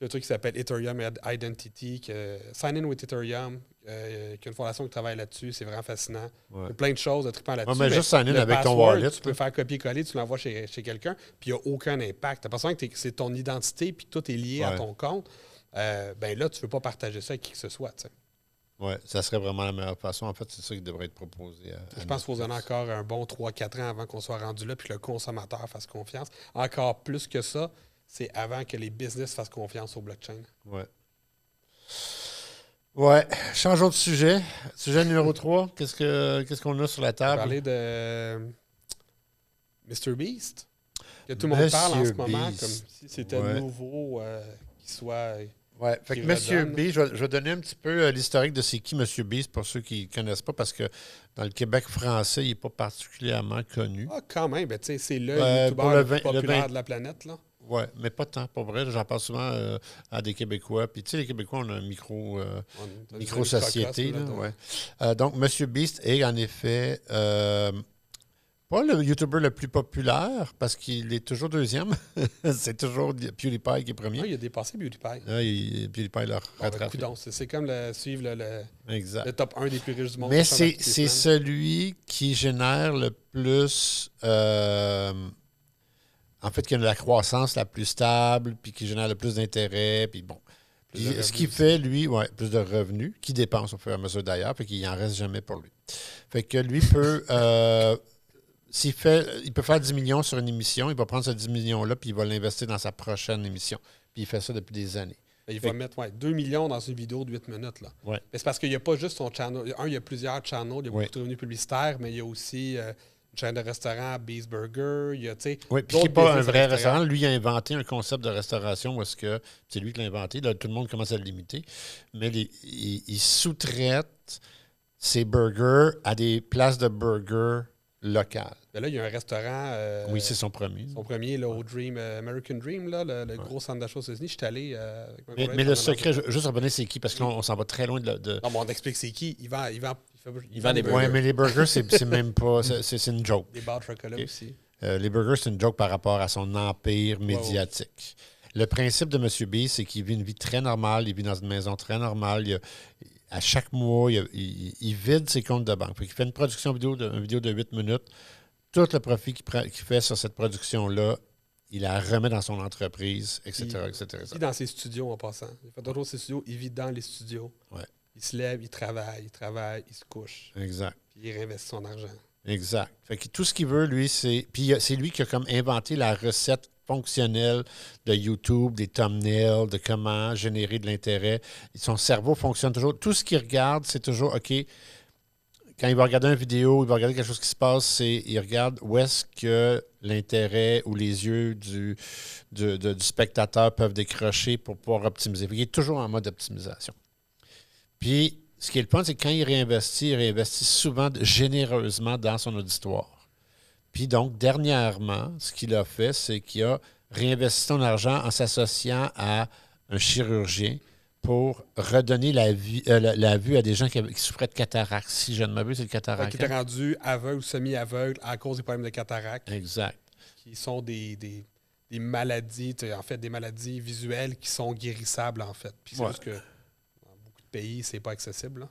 le truc qui s'appelle Ethereum Identity, que, Sign in with Ethereum, euh, qui est une fondation qui travaille là-dessus. C'est vraiment fascinant. Ouais. Il y a plein de choses de trippant là-dessus. Ouais, mais juste sign in le avec ton wallet, Tu peux faire copier-coller, tu l'envoies chez, chez quelqu'un, puis il n'y a aucun impact. Tu as l'impression que c'est ton identité, puis tout est lié à ton compte. Euh, ben là, tu ne veux pas partager ça avec qui que ce soit. Ouais, ça serait vraiment la meilleure façon. En fait, c'est ça qui devrait être proposé. à- à Je pense qu'il faut donner encore un bon 3-4 ans avant qu'on soit rendu là, puis que le consommateur fasse confiance. Encore plus que ça, c'est avant que les business fassent confiance au blockchain. Ouais. Ouais. Changeons de sujet. Sujet numéro 3. Qu'est-ce que qu'est-ce qu'on a sur la On va table? parler de Mr. Beast, que tout le monde parle en ce moment, Beast. comme si c'était Ouais. nouveau, euh, qu'il soit... Ouais, fait que Monsieur redonne. B, je vais, je vais donner un petit peu euh, l'historique de c'est qui Monsieur Beast pour ceux qui ne connaissent pas, parce que dans le Québec français, il n'est pas particulièrement connu. Ah, quand même, ben, c'est le Euh, youtubeur le, le plus vingt- le populaire vingt- de la planète. Là. Ouais, mais pas tant, pour vrai. J'en parle souvent euh, à des Québécois. Puis tu sais, les Québécois, on a un micro, euh, On- là, on- ouais. Euh, donc, Monsieur Beast est en effet pas le YouTuber le plus populaire, parce qu'il est toujours deuxième. c'est toujours PewDiePie qui est Ah, premier. il a dépassé PewDiePie. Ah, il- PewDiePie l'a Bon, ben, rattrapé. c'est comme le, suivre le, le- exact. le top 1 des plus riches du monde. Mais c'est celui qui génère le plus. En fait, qui a la croissance la plus stable, puis qui génère le plus d'intérêt, puis bon. Puis ce revenus fait, lui, ouais, plus de revenus, qui dépense au fur et à mesure d'ailleurs, fait qu'il n'en reste jamais pour lui. Fait que lui peut. euh, s'il fait, il peut faire 10 millions sur une émission, il va prendre ce 10 millions-là, puis il va l'investir dans sa prochaine émission. Puis il fait ça depuis des années. Ben, Il Fait va que- mettre ouais, 2 millions dans une vidéo de 8 minutes. Là. Ouais. Mais c'est parce qu'il n'y a pas juste son channel. Un, il y a plusieurs channels, il y a Ouais. beaucoup de revenus publicitaires, mais il y a aussi euh, une chaîne de restaurant, Beast Burger. Il y a, tu sais, Oui, puis d'autres pas un vrai restaurant. Lui, il a inventé un concept de restauration où est-ce que c'est lui qui l'a inventé. Là, tout le monde commence à le limiter. Mais les- il, il sous-traite ses burgers à des places de burgers locales. Ben là, il y a un restaurant. euh, oui, c'est son premier. son premier, là, au Dream, euh, American Dream, là, le, le gros centre d'achat aux États-Unis. Je suis allé. euh, avec ma Mais, mais le secret, juste revenir, c'est qui? Parce que là, on s'en va très loin de... Non, mais on explique c'est qui? Il vend, il vend, fait- il vend des burgers. Ouais, mais les burgers, c'est même pas... c'est- une joke. Des barres de chocolat aussi. Euh, les burgers, c'est une joke par rapport à son empire médiatique. Le principe de M. B, c'est qu'il vit une vie très normale. Il vit dans une maison très normale. Il a- à chaque mois, il, a- il- il vide ses comptes de banque. Il fait une production vidéo de, une vidéo de 8 minutes. Tout le profit qu'il fait sur cette production-là, il la remet dans son entreprise, etc. Il- etc., Il vit dans ses studios en passant. Il fait toujours ses studios. Il vit dans les studios. Ouais. Il se lève, il travaille, il travaille, il se couche. Exact. Puis il réinvestit son argent. Exact. Fait que tout ce qu'il veut, lui, c'est. Puis il a- c'est lui qui a comme inventé la recette fonctionnelle de YouTube, des thumbnails, de comment générer de l'intérêt. Son cerveau fonctionne toujours. Tout ce qu'il regarde, c'est toujours OK. Quand il va regarder une vidéo, il va regarder quelque chose qui se passe, c'est il regarde où est-ce que l'intérêt ou les yeux du, du, de- du spectateur peuvent décrocher pour pouvoir optimiser. Qu'il est toujours en mode optimisation. Puis, ce qui est le point, c'est que quand il réinvestit, il réinvestit souvent généreusement dans son auditoire. Puis donc, dernièrement, ce qu'il a fait, c'est qu'il a réinvesti son argent en s'associant à un chirurgien pour redonner la, vie, euh, la, la vue à des gens qui, qui souffraient de cataracte. Si je ne m'abuse, c'est le cataracte. qu'il était hein? rendu aveugle ou semi-aveugle à cause des problèmes de cataracte, Exact. qui sont des, des, des maladies, en fait, des maladies visuelles qui sont guérissables, en fait. Puis c'est Ouais. juste que pays, c'est pas accessible. là.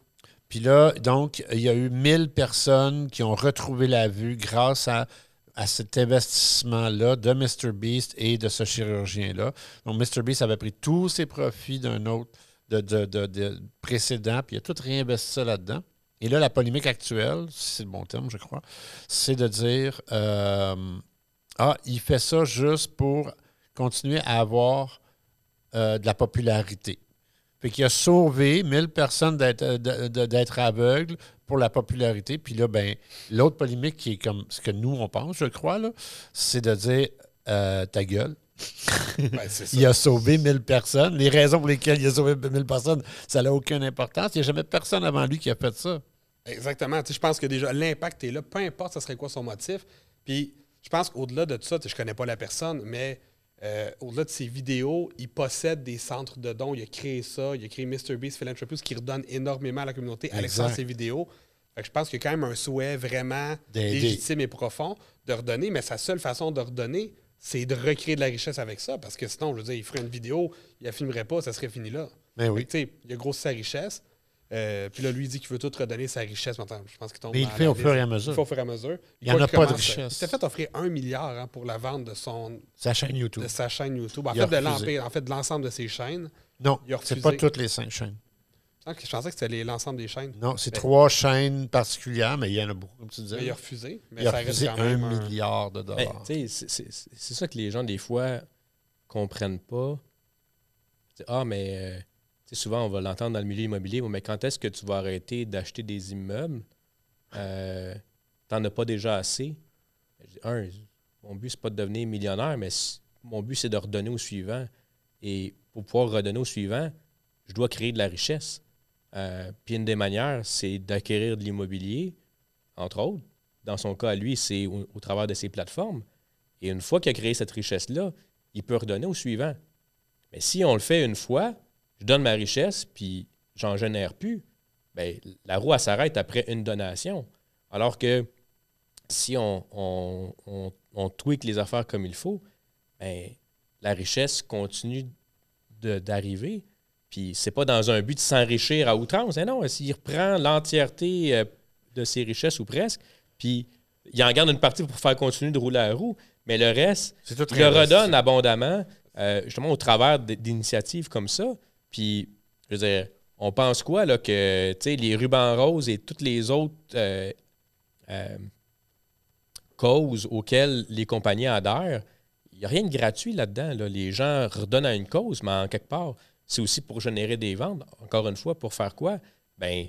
Puis là, donc, il y a eu 1000 personnes qui ont retrouvé la vue grâce à, à cet investissement-là de Mr. Beast et de ce chirurgien-là. Donc, Mr. Beast avait pris tous ses profits d'un autre de, de- de- de précédent, puis il a tout réinvesti ça là-dedans. Et là, la polémique actuelle, si c'est le bon terme, je crois, c'est de dire euh, Ah, il fait ça juste pour continuer à avoir euh, de la popularité. Fait qu'il a sauvé 1000 personnes d'être, euh, d'être aveugles pour la popularité. Puis là, ben, l'autre polémique qui est comme ce que nous, on pense, je crois, c'est de dire euh, ta gueule. Ben. Il a sauvé 1000 personnes. Les raisons pour lesquelles il a sauvé 1000 personnes, ça n'a aucune importance. Il n'y a jamais personne avant lui qui a fait ça. Exactement. Je pense que déjà, l'impact est là, peu importe ce serait quoi son motif. Puis, je pense qu'au-delà de tout ça, je connais pas la personne, mais euh, au-delà de ses vidéos, il possède des centres de dons. Il a créé ça. Il a créé MrBeast Philanthropies qui redonne énormément à la communauté à l'extérieur de Exact. ses vidéos. Fait que je pense qu'il y a quand même un souhait vraiment légitime et profond de redonner, mais sa seule façon de redonner, c'est de recréer de la richesse avec ça. Parce que sinon, je veux dire, il ferait une vidéo, il la filmerait pas, ça serait fini là. Ben Fait oui. il a grossi sa richesse. Euh, puis là, lui, il dit qu'il veut tout redonner sa richesse maintenant. Je pense qu'il tombe Mais il fait au fur et à Il le mesure. fait au fur et à mesure. Il y en a pas de richesse. Il s'est fait offrir un milliard hein, pour la vente de, son, Sa chaîne YouTube. de sa chaîne YouTube. En Il fait, de refusé. l'empire- en fait, de l'ensemble de ses chaînes. Non, il a c'est pas toutes les cinq chaînes. Je pensais que c'était les- l'ensemble des chaînes. Non, c'est trois chaînes particulières, mais il y en a beaucoup, comme tu disais. Mais il a refusé. Mais Il a ça reste refusé quand un même un- milliard de dollars. tu sais, c'est- c'est c'est- c'est ça que les gens, des fois, comprennent pas. C'est, ah, mais souvent, on va l'entendre dans le milieu immobilier, mais quand est-ce que tu vas arrêter d'acheter des immeubles? Euh, T'en as pas déjà assez? Un, mon but, c'est pas de devenir millionnaire, mais mon but, c'est de redonner au suivant. Et pour pouvoir redonner au suivant, je dois créer de la richesse. Euh, Puis une des manières, c'est d'acquérir de l'immobilier, entre autres. Dans son cas, lui, c'est au, au travers de ses plateformes. Et une fois qu'il a créé cette richesse-là, il peut redonner au suivant. Mais si on le fait une fois, je donne ma richesse, puis j'en génère plus, ben, la roue, elle s'arrête après une donation. Alors que si on, on, on, on tweak les affaires comme il faut, ben, la richesse continue d'arriver. Puis c'est pas dans un but de s'enrichir à outrance. hein, non, s'il reprend l'entièreté euh, de ses richesses ou presque, puis il en garde une partie pour faire continuer de rouler la roue, mais le reste, il le redonne abondamment, euh, justement au travers d'initiatives comme ça. Puis, je veux dire, on pense quoi, là, que, tu sais, les rubans roses et toutes les autres euh, euh, causes auxquelles les compagnies adhèrent, il n'y a rien de gratuit là-dedans. là. Les gens redonnent à une cause, mais en quelque part, c'est aussi pour générer des ventes. Encore une fois, pour faire quoi? Ben,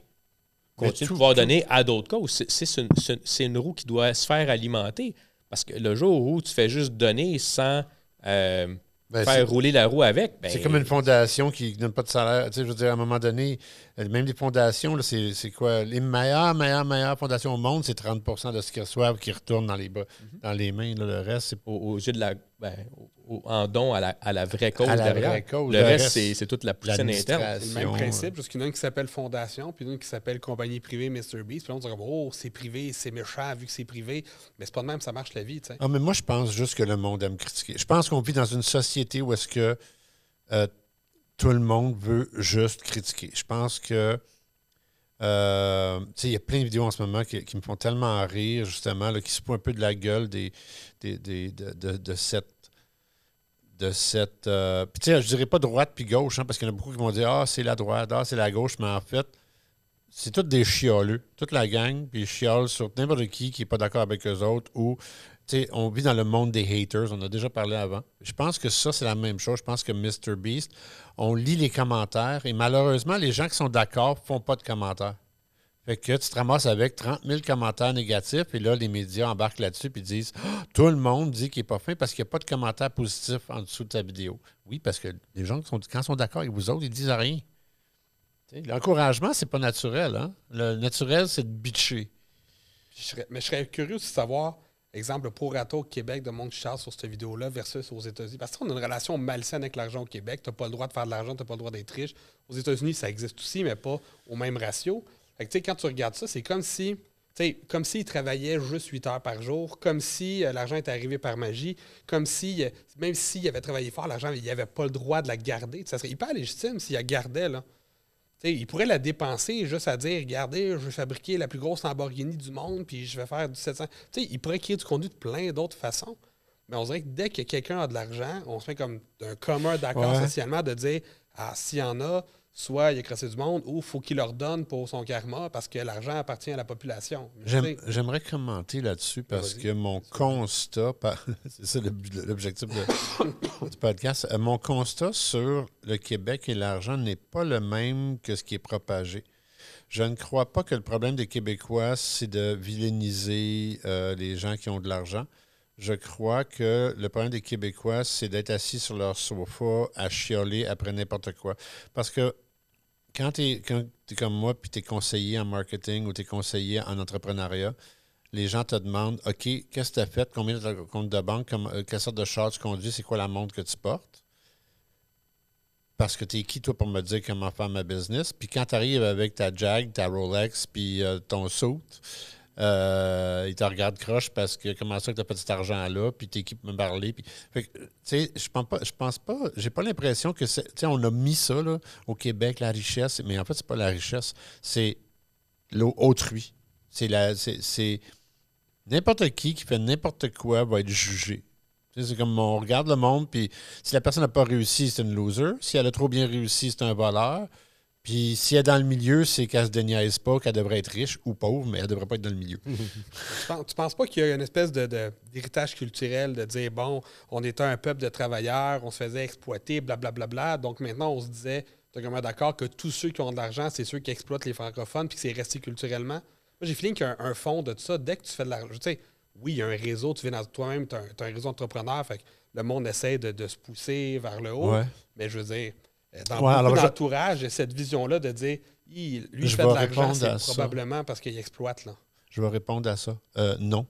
continuer de pouvoir tout- donner à d'autres causes. Une, c'est une roue qui doit se faire alimenter. Parce que le jour où tu fais juste donner sans euh, Ben, faire rouler la roue avec, ben, C'est comme une fondation qui ne donne pas de salaire. Tu sais, je veux dire, à un moment donné, même les fondations, là, c'est quoi? Les meilleures, meilleures, meilleures fondations au monde, c'est 30% de ce qu'ils reçoivent qui retourne dans les, bas- Mhm. dans les mains. là. Le reste, c'est au- aux yeux de la. ben, au- au- en don à la, à la vraie cause À la derrière. vraie cause. Le, Le reste, reste, c'est toute la poutine interne. C'est le même principe, parce qu'il y en a une qui s'appelle Fondation, puis une qui s'appelle Compagnie privée Mr. Beast. Puis on dirait, oh, c'est privé, c'est méchant vu que c'est privé. Mais c'est pas de même, ça marche la vie, tu sais. Ah, mais moi, je pense juste que le monde aime critiquer. Je pense qu'on vit dans une société où est-ce que euh, tout le monde veut juste critiquer. Je pense que. euh, tu sais, il y a plein de vidéos en ce moment qui, qui me font tellement rire, justement, là, qui se foutent un peu de la gueule des, des, des- de, de- de cette. De cette. euh, puis, tu sais, je dirais pas droite puis gauche, hein, parce qu'il y en a beaucoup qui vont dire Ah, c'est la droite, ah, c'est la gauche, mais en fait, c'est tous des chioleux. Toute la gang, puis ils chiolent sur n'importe qui qui n'est pas d'accord avec eux autres ou tu sais, on vit dans le monde des haters, on a déjà parlé avant. Je pense que ça, c'est la même chose. Je pense que Mr. Beast, on lit les commentaires et malheureusement, les gens qui sont d'accord ne font pas de commentaires. Fait que tu te ramasses avec 30 000 commentaires négatifs et là, les médias embarquent là-dessus et disent Ah, Tout le monde dit qu'il n'est pas fin parce qu'il n'y a pas de commentaires positifs en dessous de ta vidéo. Oui, parce que les gens, qui sont, quand ils sont d'accord avec vous autres, ils disent rien. L'encouragement, c'est pas naturel. Hein? Le naturel, c'est de bitcher. Mais je serais curieux de savoir exemple, le pro-rata au Québec de monde qui sur cette vidéo-là versus aux États-Unis. Parce qu'on a une relation malsaine avec l'argent au Québec. Tu n'as pas le droit de faire de l'argent, tu n'as pas le droit d'être riche. Aux États-Unis, ça existe aussi, mais pas au même ratio. Fait que, quand tu regardes ça, c'est comme si comme s'il travaillait juste 8 heures par jour, comme si euh, l'argent était arrivé par magie, comme si, euh, même s'il avait travaillé fort, l'argent, il n'avait pas le droit de la garder. Ça serait hyper légitime s'il la gardait. Là. il pourrait la dépenser juste à dire Regardez, je vais fabriquer la plus grosse Lamborghini du monde, puis je vais faire du 700. il pourrait créer du contenu de plein d'autres façons. Mais on dirait que dès que quelqu'un a de l'argent, on se fait comme d'un commun d'accord socialement de dire Ah, s'il y en a, soit il a crassé du monde ou faut qu'il leur donne pour son karma parce que l'argent appartient à la population. J'aimerais commenter là-dessus parce que mon constat, c'est ça l'objectif du podcast, euh, mon constat sur le Québec et l'argent n'est pas le même que ce qui est propagé. Je ne crois pas que le problème des Québécois, c'est de vilainiser euh, les gens qui ont de l'argent. Je crois que le problème des Québécois, c'est d'être assis sur leur sofa à chioler après n'importe quoi. Parce que quand tu es, comme moi, puis tu es conseiller en marketing ou tu es conseiller en entrepreneuriat, les gens te demandent OK, qu'est-ce que tu as fait, combien de compte de banque, euh, quelle sorte de char tu conduis, c'est quoi la montre que tu portes? Parce que tu es qui, toi, pour me dire comment faire ma business? Puis quand tu arrives avec ta Jag, ta Rolex, puis euh, ton suit, euh, il te regarde croche parce que comment ça que tu n'as pas cet argent-là, puis tu équipes me parler. Puis, je pense pas, je pense pas, j'ai pas l'impression que c'est. On a mis ça là, au Québec, la richesse, mais en fait, c'est pas la richesse, c'est l'autrui. C'est la. C'est. N'importe qui qui fait n'importe quoi va être jugé. C'est comme on regarde le monde, puis si la personne n'a pas réussi, c'est une loser. Si elle a trop bien réussi, c'est un voleur. Puis si elle est dans le milieu, c'est qu'elle se déniaise pas, qu'elle devrait être riche ou pauvre, mais elle devrait pas être dans le milieu. tu penses pas qu'il y a une espèce d'héritage culturel de dire, bon, on était un peuple de travailleurs, on se faisait exploiter, blablabla, bla, bla, bla, donc maintenant on se disait, tu es même d'accord que tous ceux qui ont de l'argent, c'est ceux qui exploitent les francophones, puis que c'est resté culturellement? Moi, j'ai feeling qu'il y a un, fond de tout ça. Dès que tu fais de l'argent, tu sais, oui, il y a un réseau, tu viens dans toi-même, tu as, un réseau d'entrepreneurs, fait que le monde essaie de, se pousser vers le haut. Mais je veux dire, dans ouais, beaucoup d'entourage, cette vision-là de dire lui, il fait de l'argent, c'est probablement parce qu'il exploite. Là. Je vais répondre à ça. Euh, non.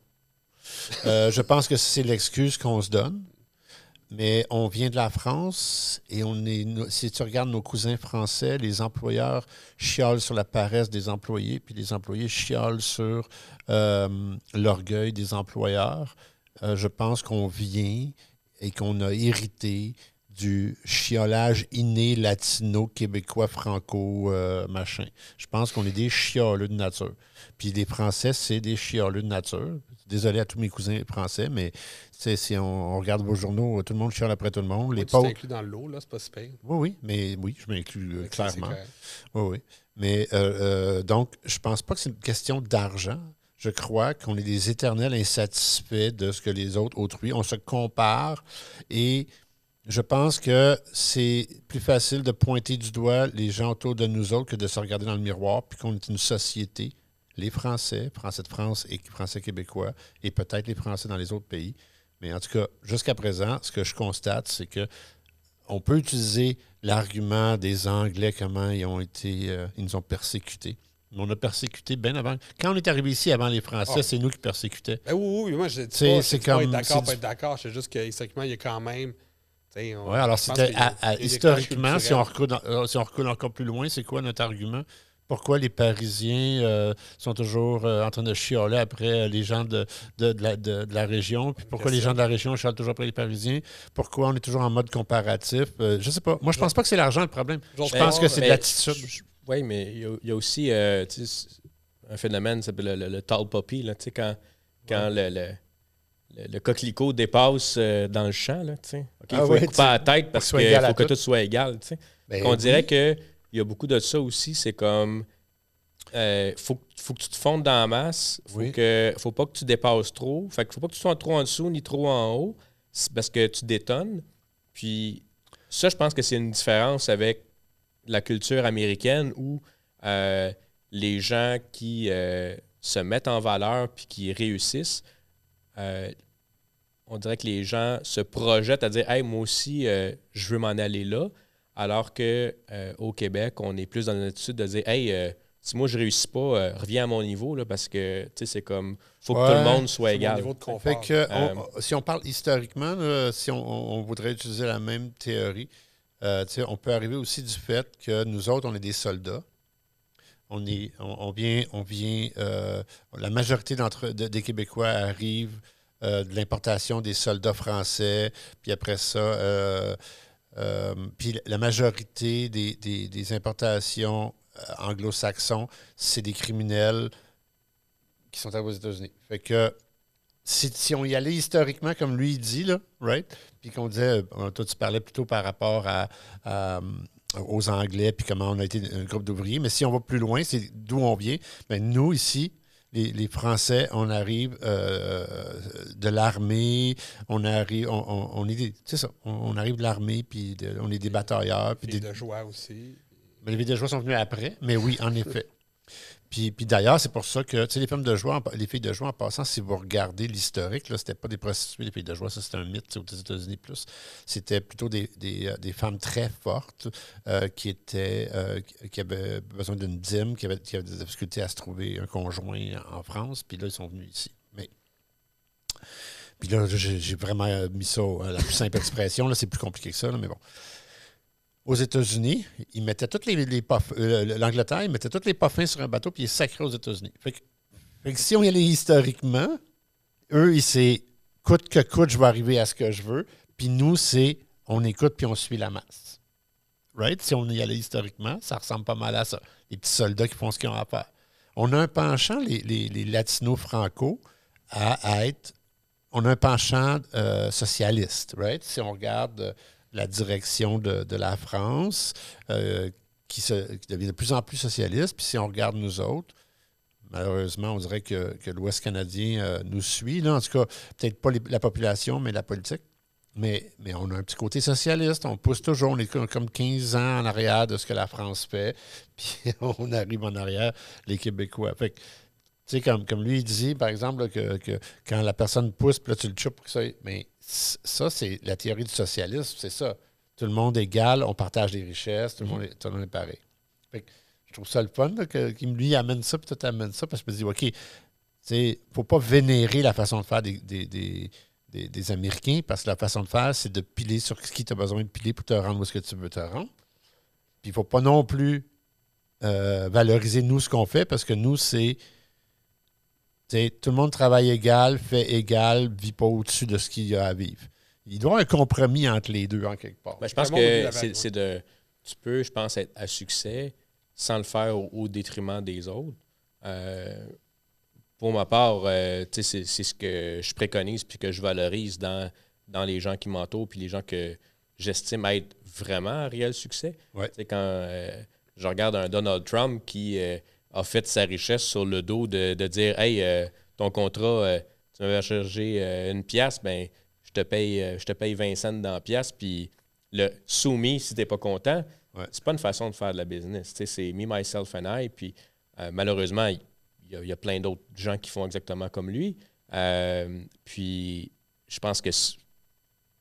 Euh, je pense que c'est l'excuse qu'on se donne. Mais on vient de la France et on est. Si tu regardes nos cousins français, les employeurs chiolent sur la paresse des employés, puis les employés chiolent sur l'orgueil des employeurs. je pense qu'on vient et qu'on a hérité du chiolage inné latino-québécois franco euh, machin. Je pense qu'on est des chioleux de nature. Puis les Français, c'est des chioleux de nature. Désolé à tous mes cousins français, mais si on, regarde vos journaux, tout le monde chiale après tout le monde. Les pauvres... Tu dans l'eau, là, c'est pas. Oui, oui, mais oui, je m'inclus euh, clairement. Oui, oui. Mais euh, donc, je pense pas que c'est une question d'argent. Je crois qu'on est des éternels insatisfaits de ce que les autres autrui. On se compare et je pense que c'est plus facile de pointer du doigt les gens autour de nous autres que de se regarder dans le miroir, puis qu'on est une société, les Français, Français de France et Français québécois, et peut-être les Français dans les autres pays. Mais en tout cas, jusqu'à présent, ce que je constate, c'est que on peut utiliser l'argument des Anglais, comment ils ont été, euh, ils nous ont persécutés. On a persécuté bien avant. Quand on est arrivé ici avant les Français, ah. c'est nous qui persécutés. Ben oui, oui, moi, je dis c'est comme, pas être d'accord, pas être d'accord. C'est juste que, historiquement, il y a quand même oui, alors c'était historiquement, si on, recule, euh, si on recule encore plus loin, c'est quoi notre argument? Pourquoi les Parisiens euh, sont toujours euh, en train de chioler après les gens de, de, la, de, la, région? Puis pourquoi les gens de la région chiolent toujours après les Parisiens? Pourquoi on est toujours en mode comparatif? je ne sais pas. Moi, je pense pas que c'est l'argent le problème. Je pense que c'est de l'attitude. Oui, mais il y, a aussi un phénomène qui s'appelle le, tall poppy. Là, quand quand le le, coquelicot dépasse euh, dans le champ. Là, il ah faut pas la tête parce qu'il faut que tout soit égal. Ben on dirait qu'il y a beaucoup de ça aussi. C'est comme. Il euh, faut, faut, que tu te fondes dans la masse. Faut que faut pas que tu dépasses trop. Fait qu'il faut pas que tu sois trop en dessous ni trop en haut. Parce que tu détonnes. Puis ça, je pense que c'est une différence avec la culture américaine où euh, les gens qui se mettent en valeur puis qui réussissent euh, on dirait que les gens se projettent à dire Hey, moi aussi, euh, je veux m'en aller là. Alors que euh, au Québec, on est plus dans l'attitude de dire Hey, si moi je réussis pas, euh, reviens à mon niveau, là, parce que c'est comme, faut que tout le monde soit égal. Fait que, euh, si on parle historiquement, si on, voudrait utiliser la même théorie, on peut arriver aussi du fait que nous autres, on est des soldats. On, est, on, vient, on vient la majorité d'entre des Québécois arrivent de l'importation des soldats français, puis après ça, puis la majorité des, importations euh, anglo-saxons, c'est des criminels qui sont aux États-Unis. Fait que si, on y allait historiquement, comme lui il dit, là, right? Puis qu'on disait, euh, toi tu parlais plutôt par rapport à, aux Anglais, puis comment on a été un groupe d'ouvriers, mais si on va plus loin, c'est d'où on vient. Mais ben, nous, ici, les, Français, on arrive euh, de l'armée, on arrive, on, est, ça, on, arrive de l'armée, puis on est des batailleurs. Puis des, de joie aussi. Mais les villageois sont venus après, mais oui, en effet. Puis, puis d'ailleurs, c'est pour ça que, les femmes de joie, les filles de joie, en passant, si vous regardez l'historique, là, c'était pas des prostituées, les filles de joie, ça c'était un mythe aux États-Unis plus. C'était plutôt des, euh, femmes très fortes euh, qui étaient, euh, qui avaient besoin d'une dîme, qui avaient, qui avaient, des difficultés à se trouver un conjoint en France, puis là, ils sont venus ici. Mais. Puis là, j'ai vraiment mis ça à la plus simple expression, là, c'est plus compliqué que ça, mais bon aux États-Unis, ils mettaient toutes les, euh, l'Angleterre, ils mettaient tous les puffins sur un bateau, puis ils sacraient aux États-Unis. Fait, que, si on y allait historiquement, eux, ils c'est coûte que coûte, je vais arriver à ce que je veux. Puis nous, c'est on écoute puis on suit la masse. Right? Si on y allait historiquement, ça ressemble pas mal à ça. Les petits soldats qui font ce qu'ils ont à faire. On a un penchant, les, les, latinos-franco, à, être. On a un penchant euh, socialiste, right? Si on regarde euh, la direction de, la France, euh, qui, se, devient de plus en plus socialiste. Puis si on regarde nous autres, malheureusement, on dirait que, l'Ouest canadien euh, nous suit. Là. En tout cas, peut-être pas la population, mais la politique. Mais, mais on a un petit côté socialiste. On pousse toujours. On est comme 15 ans en arrière de ce que la France fait. Puis on arrive en arrière, les Québécois. Fait tu sais, comme, comme lui, il dit, par exemple, que, quand la personne pousse, puis là, tu le chupes, ça, mais ça, c'est la théorie du socialisme, c'est ça. Tout le monde est égal, on partage les richesses, tout le monde est, pareil. je trouve ça le fun qu'il lui amène ça, puis toi amène ça, parce que je me dis, OK, il ne faut pas vénérer la façon de faire des, des, Américains, parce que la façon de faire, c'est de piler sur ce qui tu as besoin de piler pour te rendre où ce que tu veux te rendre. Puis il ne faut pas non plus euh, valoriser nous ce qu'on fait, parce que nous, c'est tout le monde travaille égal, fait égal, vit pas au-dessus de ce qu'il y a à vivre. Il doit y avoir un compromis entre les deux, en quelque part. Ben, je pense que c'est de. Tu peux, je pense, être à succès sans le faire au, détriment des autres. Euh, pour ma part, euh, c'est ce que je préconise puis que je valorise dans, dans les gens qui m'entourent puis les gens que j'estime être vraiment à réel succès. C'est Quand euh, je regarde un Donald Trump qui a fait sa richesse sur le dos de, dire Hey, euh, ton contrat, euh, tu m'avais chargé euh, une pièce, ben je te paye, je te paye 20 cents dans la pièce, puis le soumis, si tu n'es pas content, c'est pas une façon de faire de la business. C'est me, myself and I. Puis malheureusement, il y, a plein d'autres gens qui font exactement comme lui. puis je pense que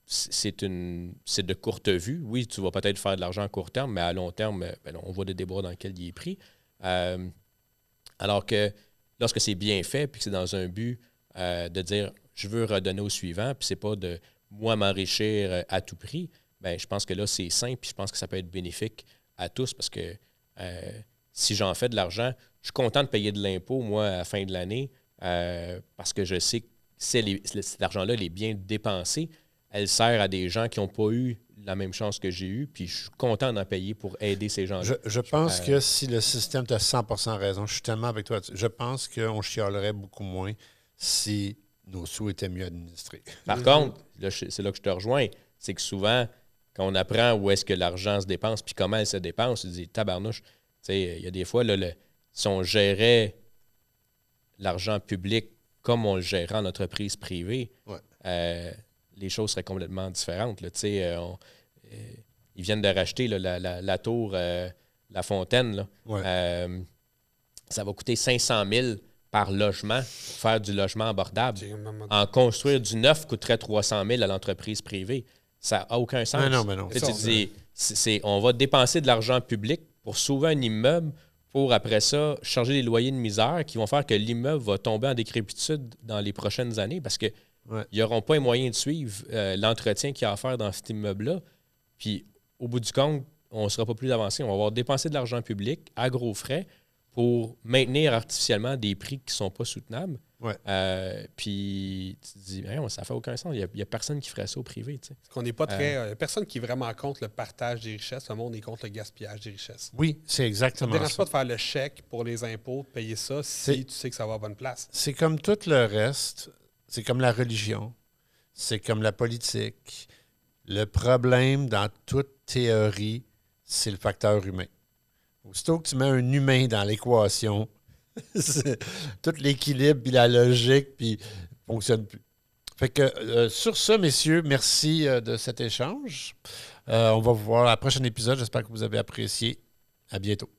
c'est une c'est de courte vue. Oui, tu vas peut-être faire de l'argent à court terme, mais à long terme, ben, on voit des débats dans lesquels il est pris. Alors que lorsque c'est bien fait, puis que c'est dans un but euh, de dire je veux redonner au suivant, puis c'est pas de moi m'enrichir euh, à tout prix, ben je pense que là, c'est simple, puis je pense que ça peut être bénéfique à tous parce que euh, si j'en fais de l'argent, je suis content de payer de l'impôt, moi, à la fin de l'année, parce que je sais que cet argent-là est bien dépensé. Elle sert à des gens qui n'ont pas eu la même chance que j'ai eue, puis je suis content d'en payer pour aider ces gens-là. Je, pense que si le système a 100% raison, je suis tellement avec toi. Je pense qu'on chialerait beaucoup moins si nos sous étaient mieux administrés. Par contre, c'est là que je te rejoins, c'est que souvent, quand on apprend où est-ce que l'argent se dépense, puis comment elle se dépense, se dit, tabarnouche, il y a des fois, là, si on gérait l'argent public comme on le gérait en entreprise privée, euh, les choses seraient complètement différentes. Là. Euh, euh, ils viennent de racheter la, tour euh, La Fontaine. ça va coûter 500 000 par logement faire du logement abordable. En construire du neuf coûterait 300 000 à l'entreprise privée. Ça n'a aucun sens. non, mais non. on va dépenser de l'argent public pour sauver un immeuble pour après ça charger des loyers de misère qui vont faire que l'immeuble va tomber en décrépitude dans les prochaines années parce qu'ils n'auront pas les moyens de suivre euh, l'entretien qu'il y a à faire dans cet immeuble-là. Puis au bout du compte, on ne sera pas plus avancé. On va avoir dépensé de l'argent public à gros frais pour maintenir artificiellement des prix qui ne sont pas soutenables. Euh, puis tu te dis, ça fait aucun sens. Il n'y a, personne qui ferait ça au privé. qu'on n'est pas très. Euh, personne qui est vraiment contre le partage des richesses. Le monde est contre le gaspillage des richesses. Oui, c'est exactement ça. Ne dérange pas de faire le chèque pour les impôts, de payer ça si tu sais que ça va à bonne place. C'est comme tout le reste. C'est comme la religion. C'est comme la politique. Le problème dans toute théorie, c'est le facteur humain. Aussitôt que tu mets un humain dans l'équation, tout l'équilibre, puis la logique, puis fonctionne plus. Fait euh, sur ce, messieurs, merci euh, de cet échange. Euh, on va vous voir à la prochain épisode. J'espère que vous avez apprécié. À bientôt.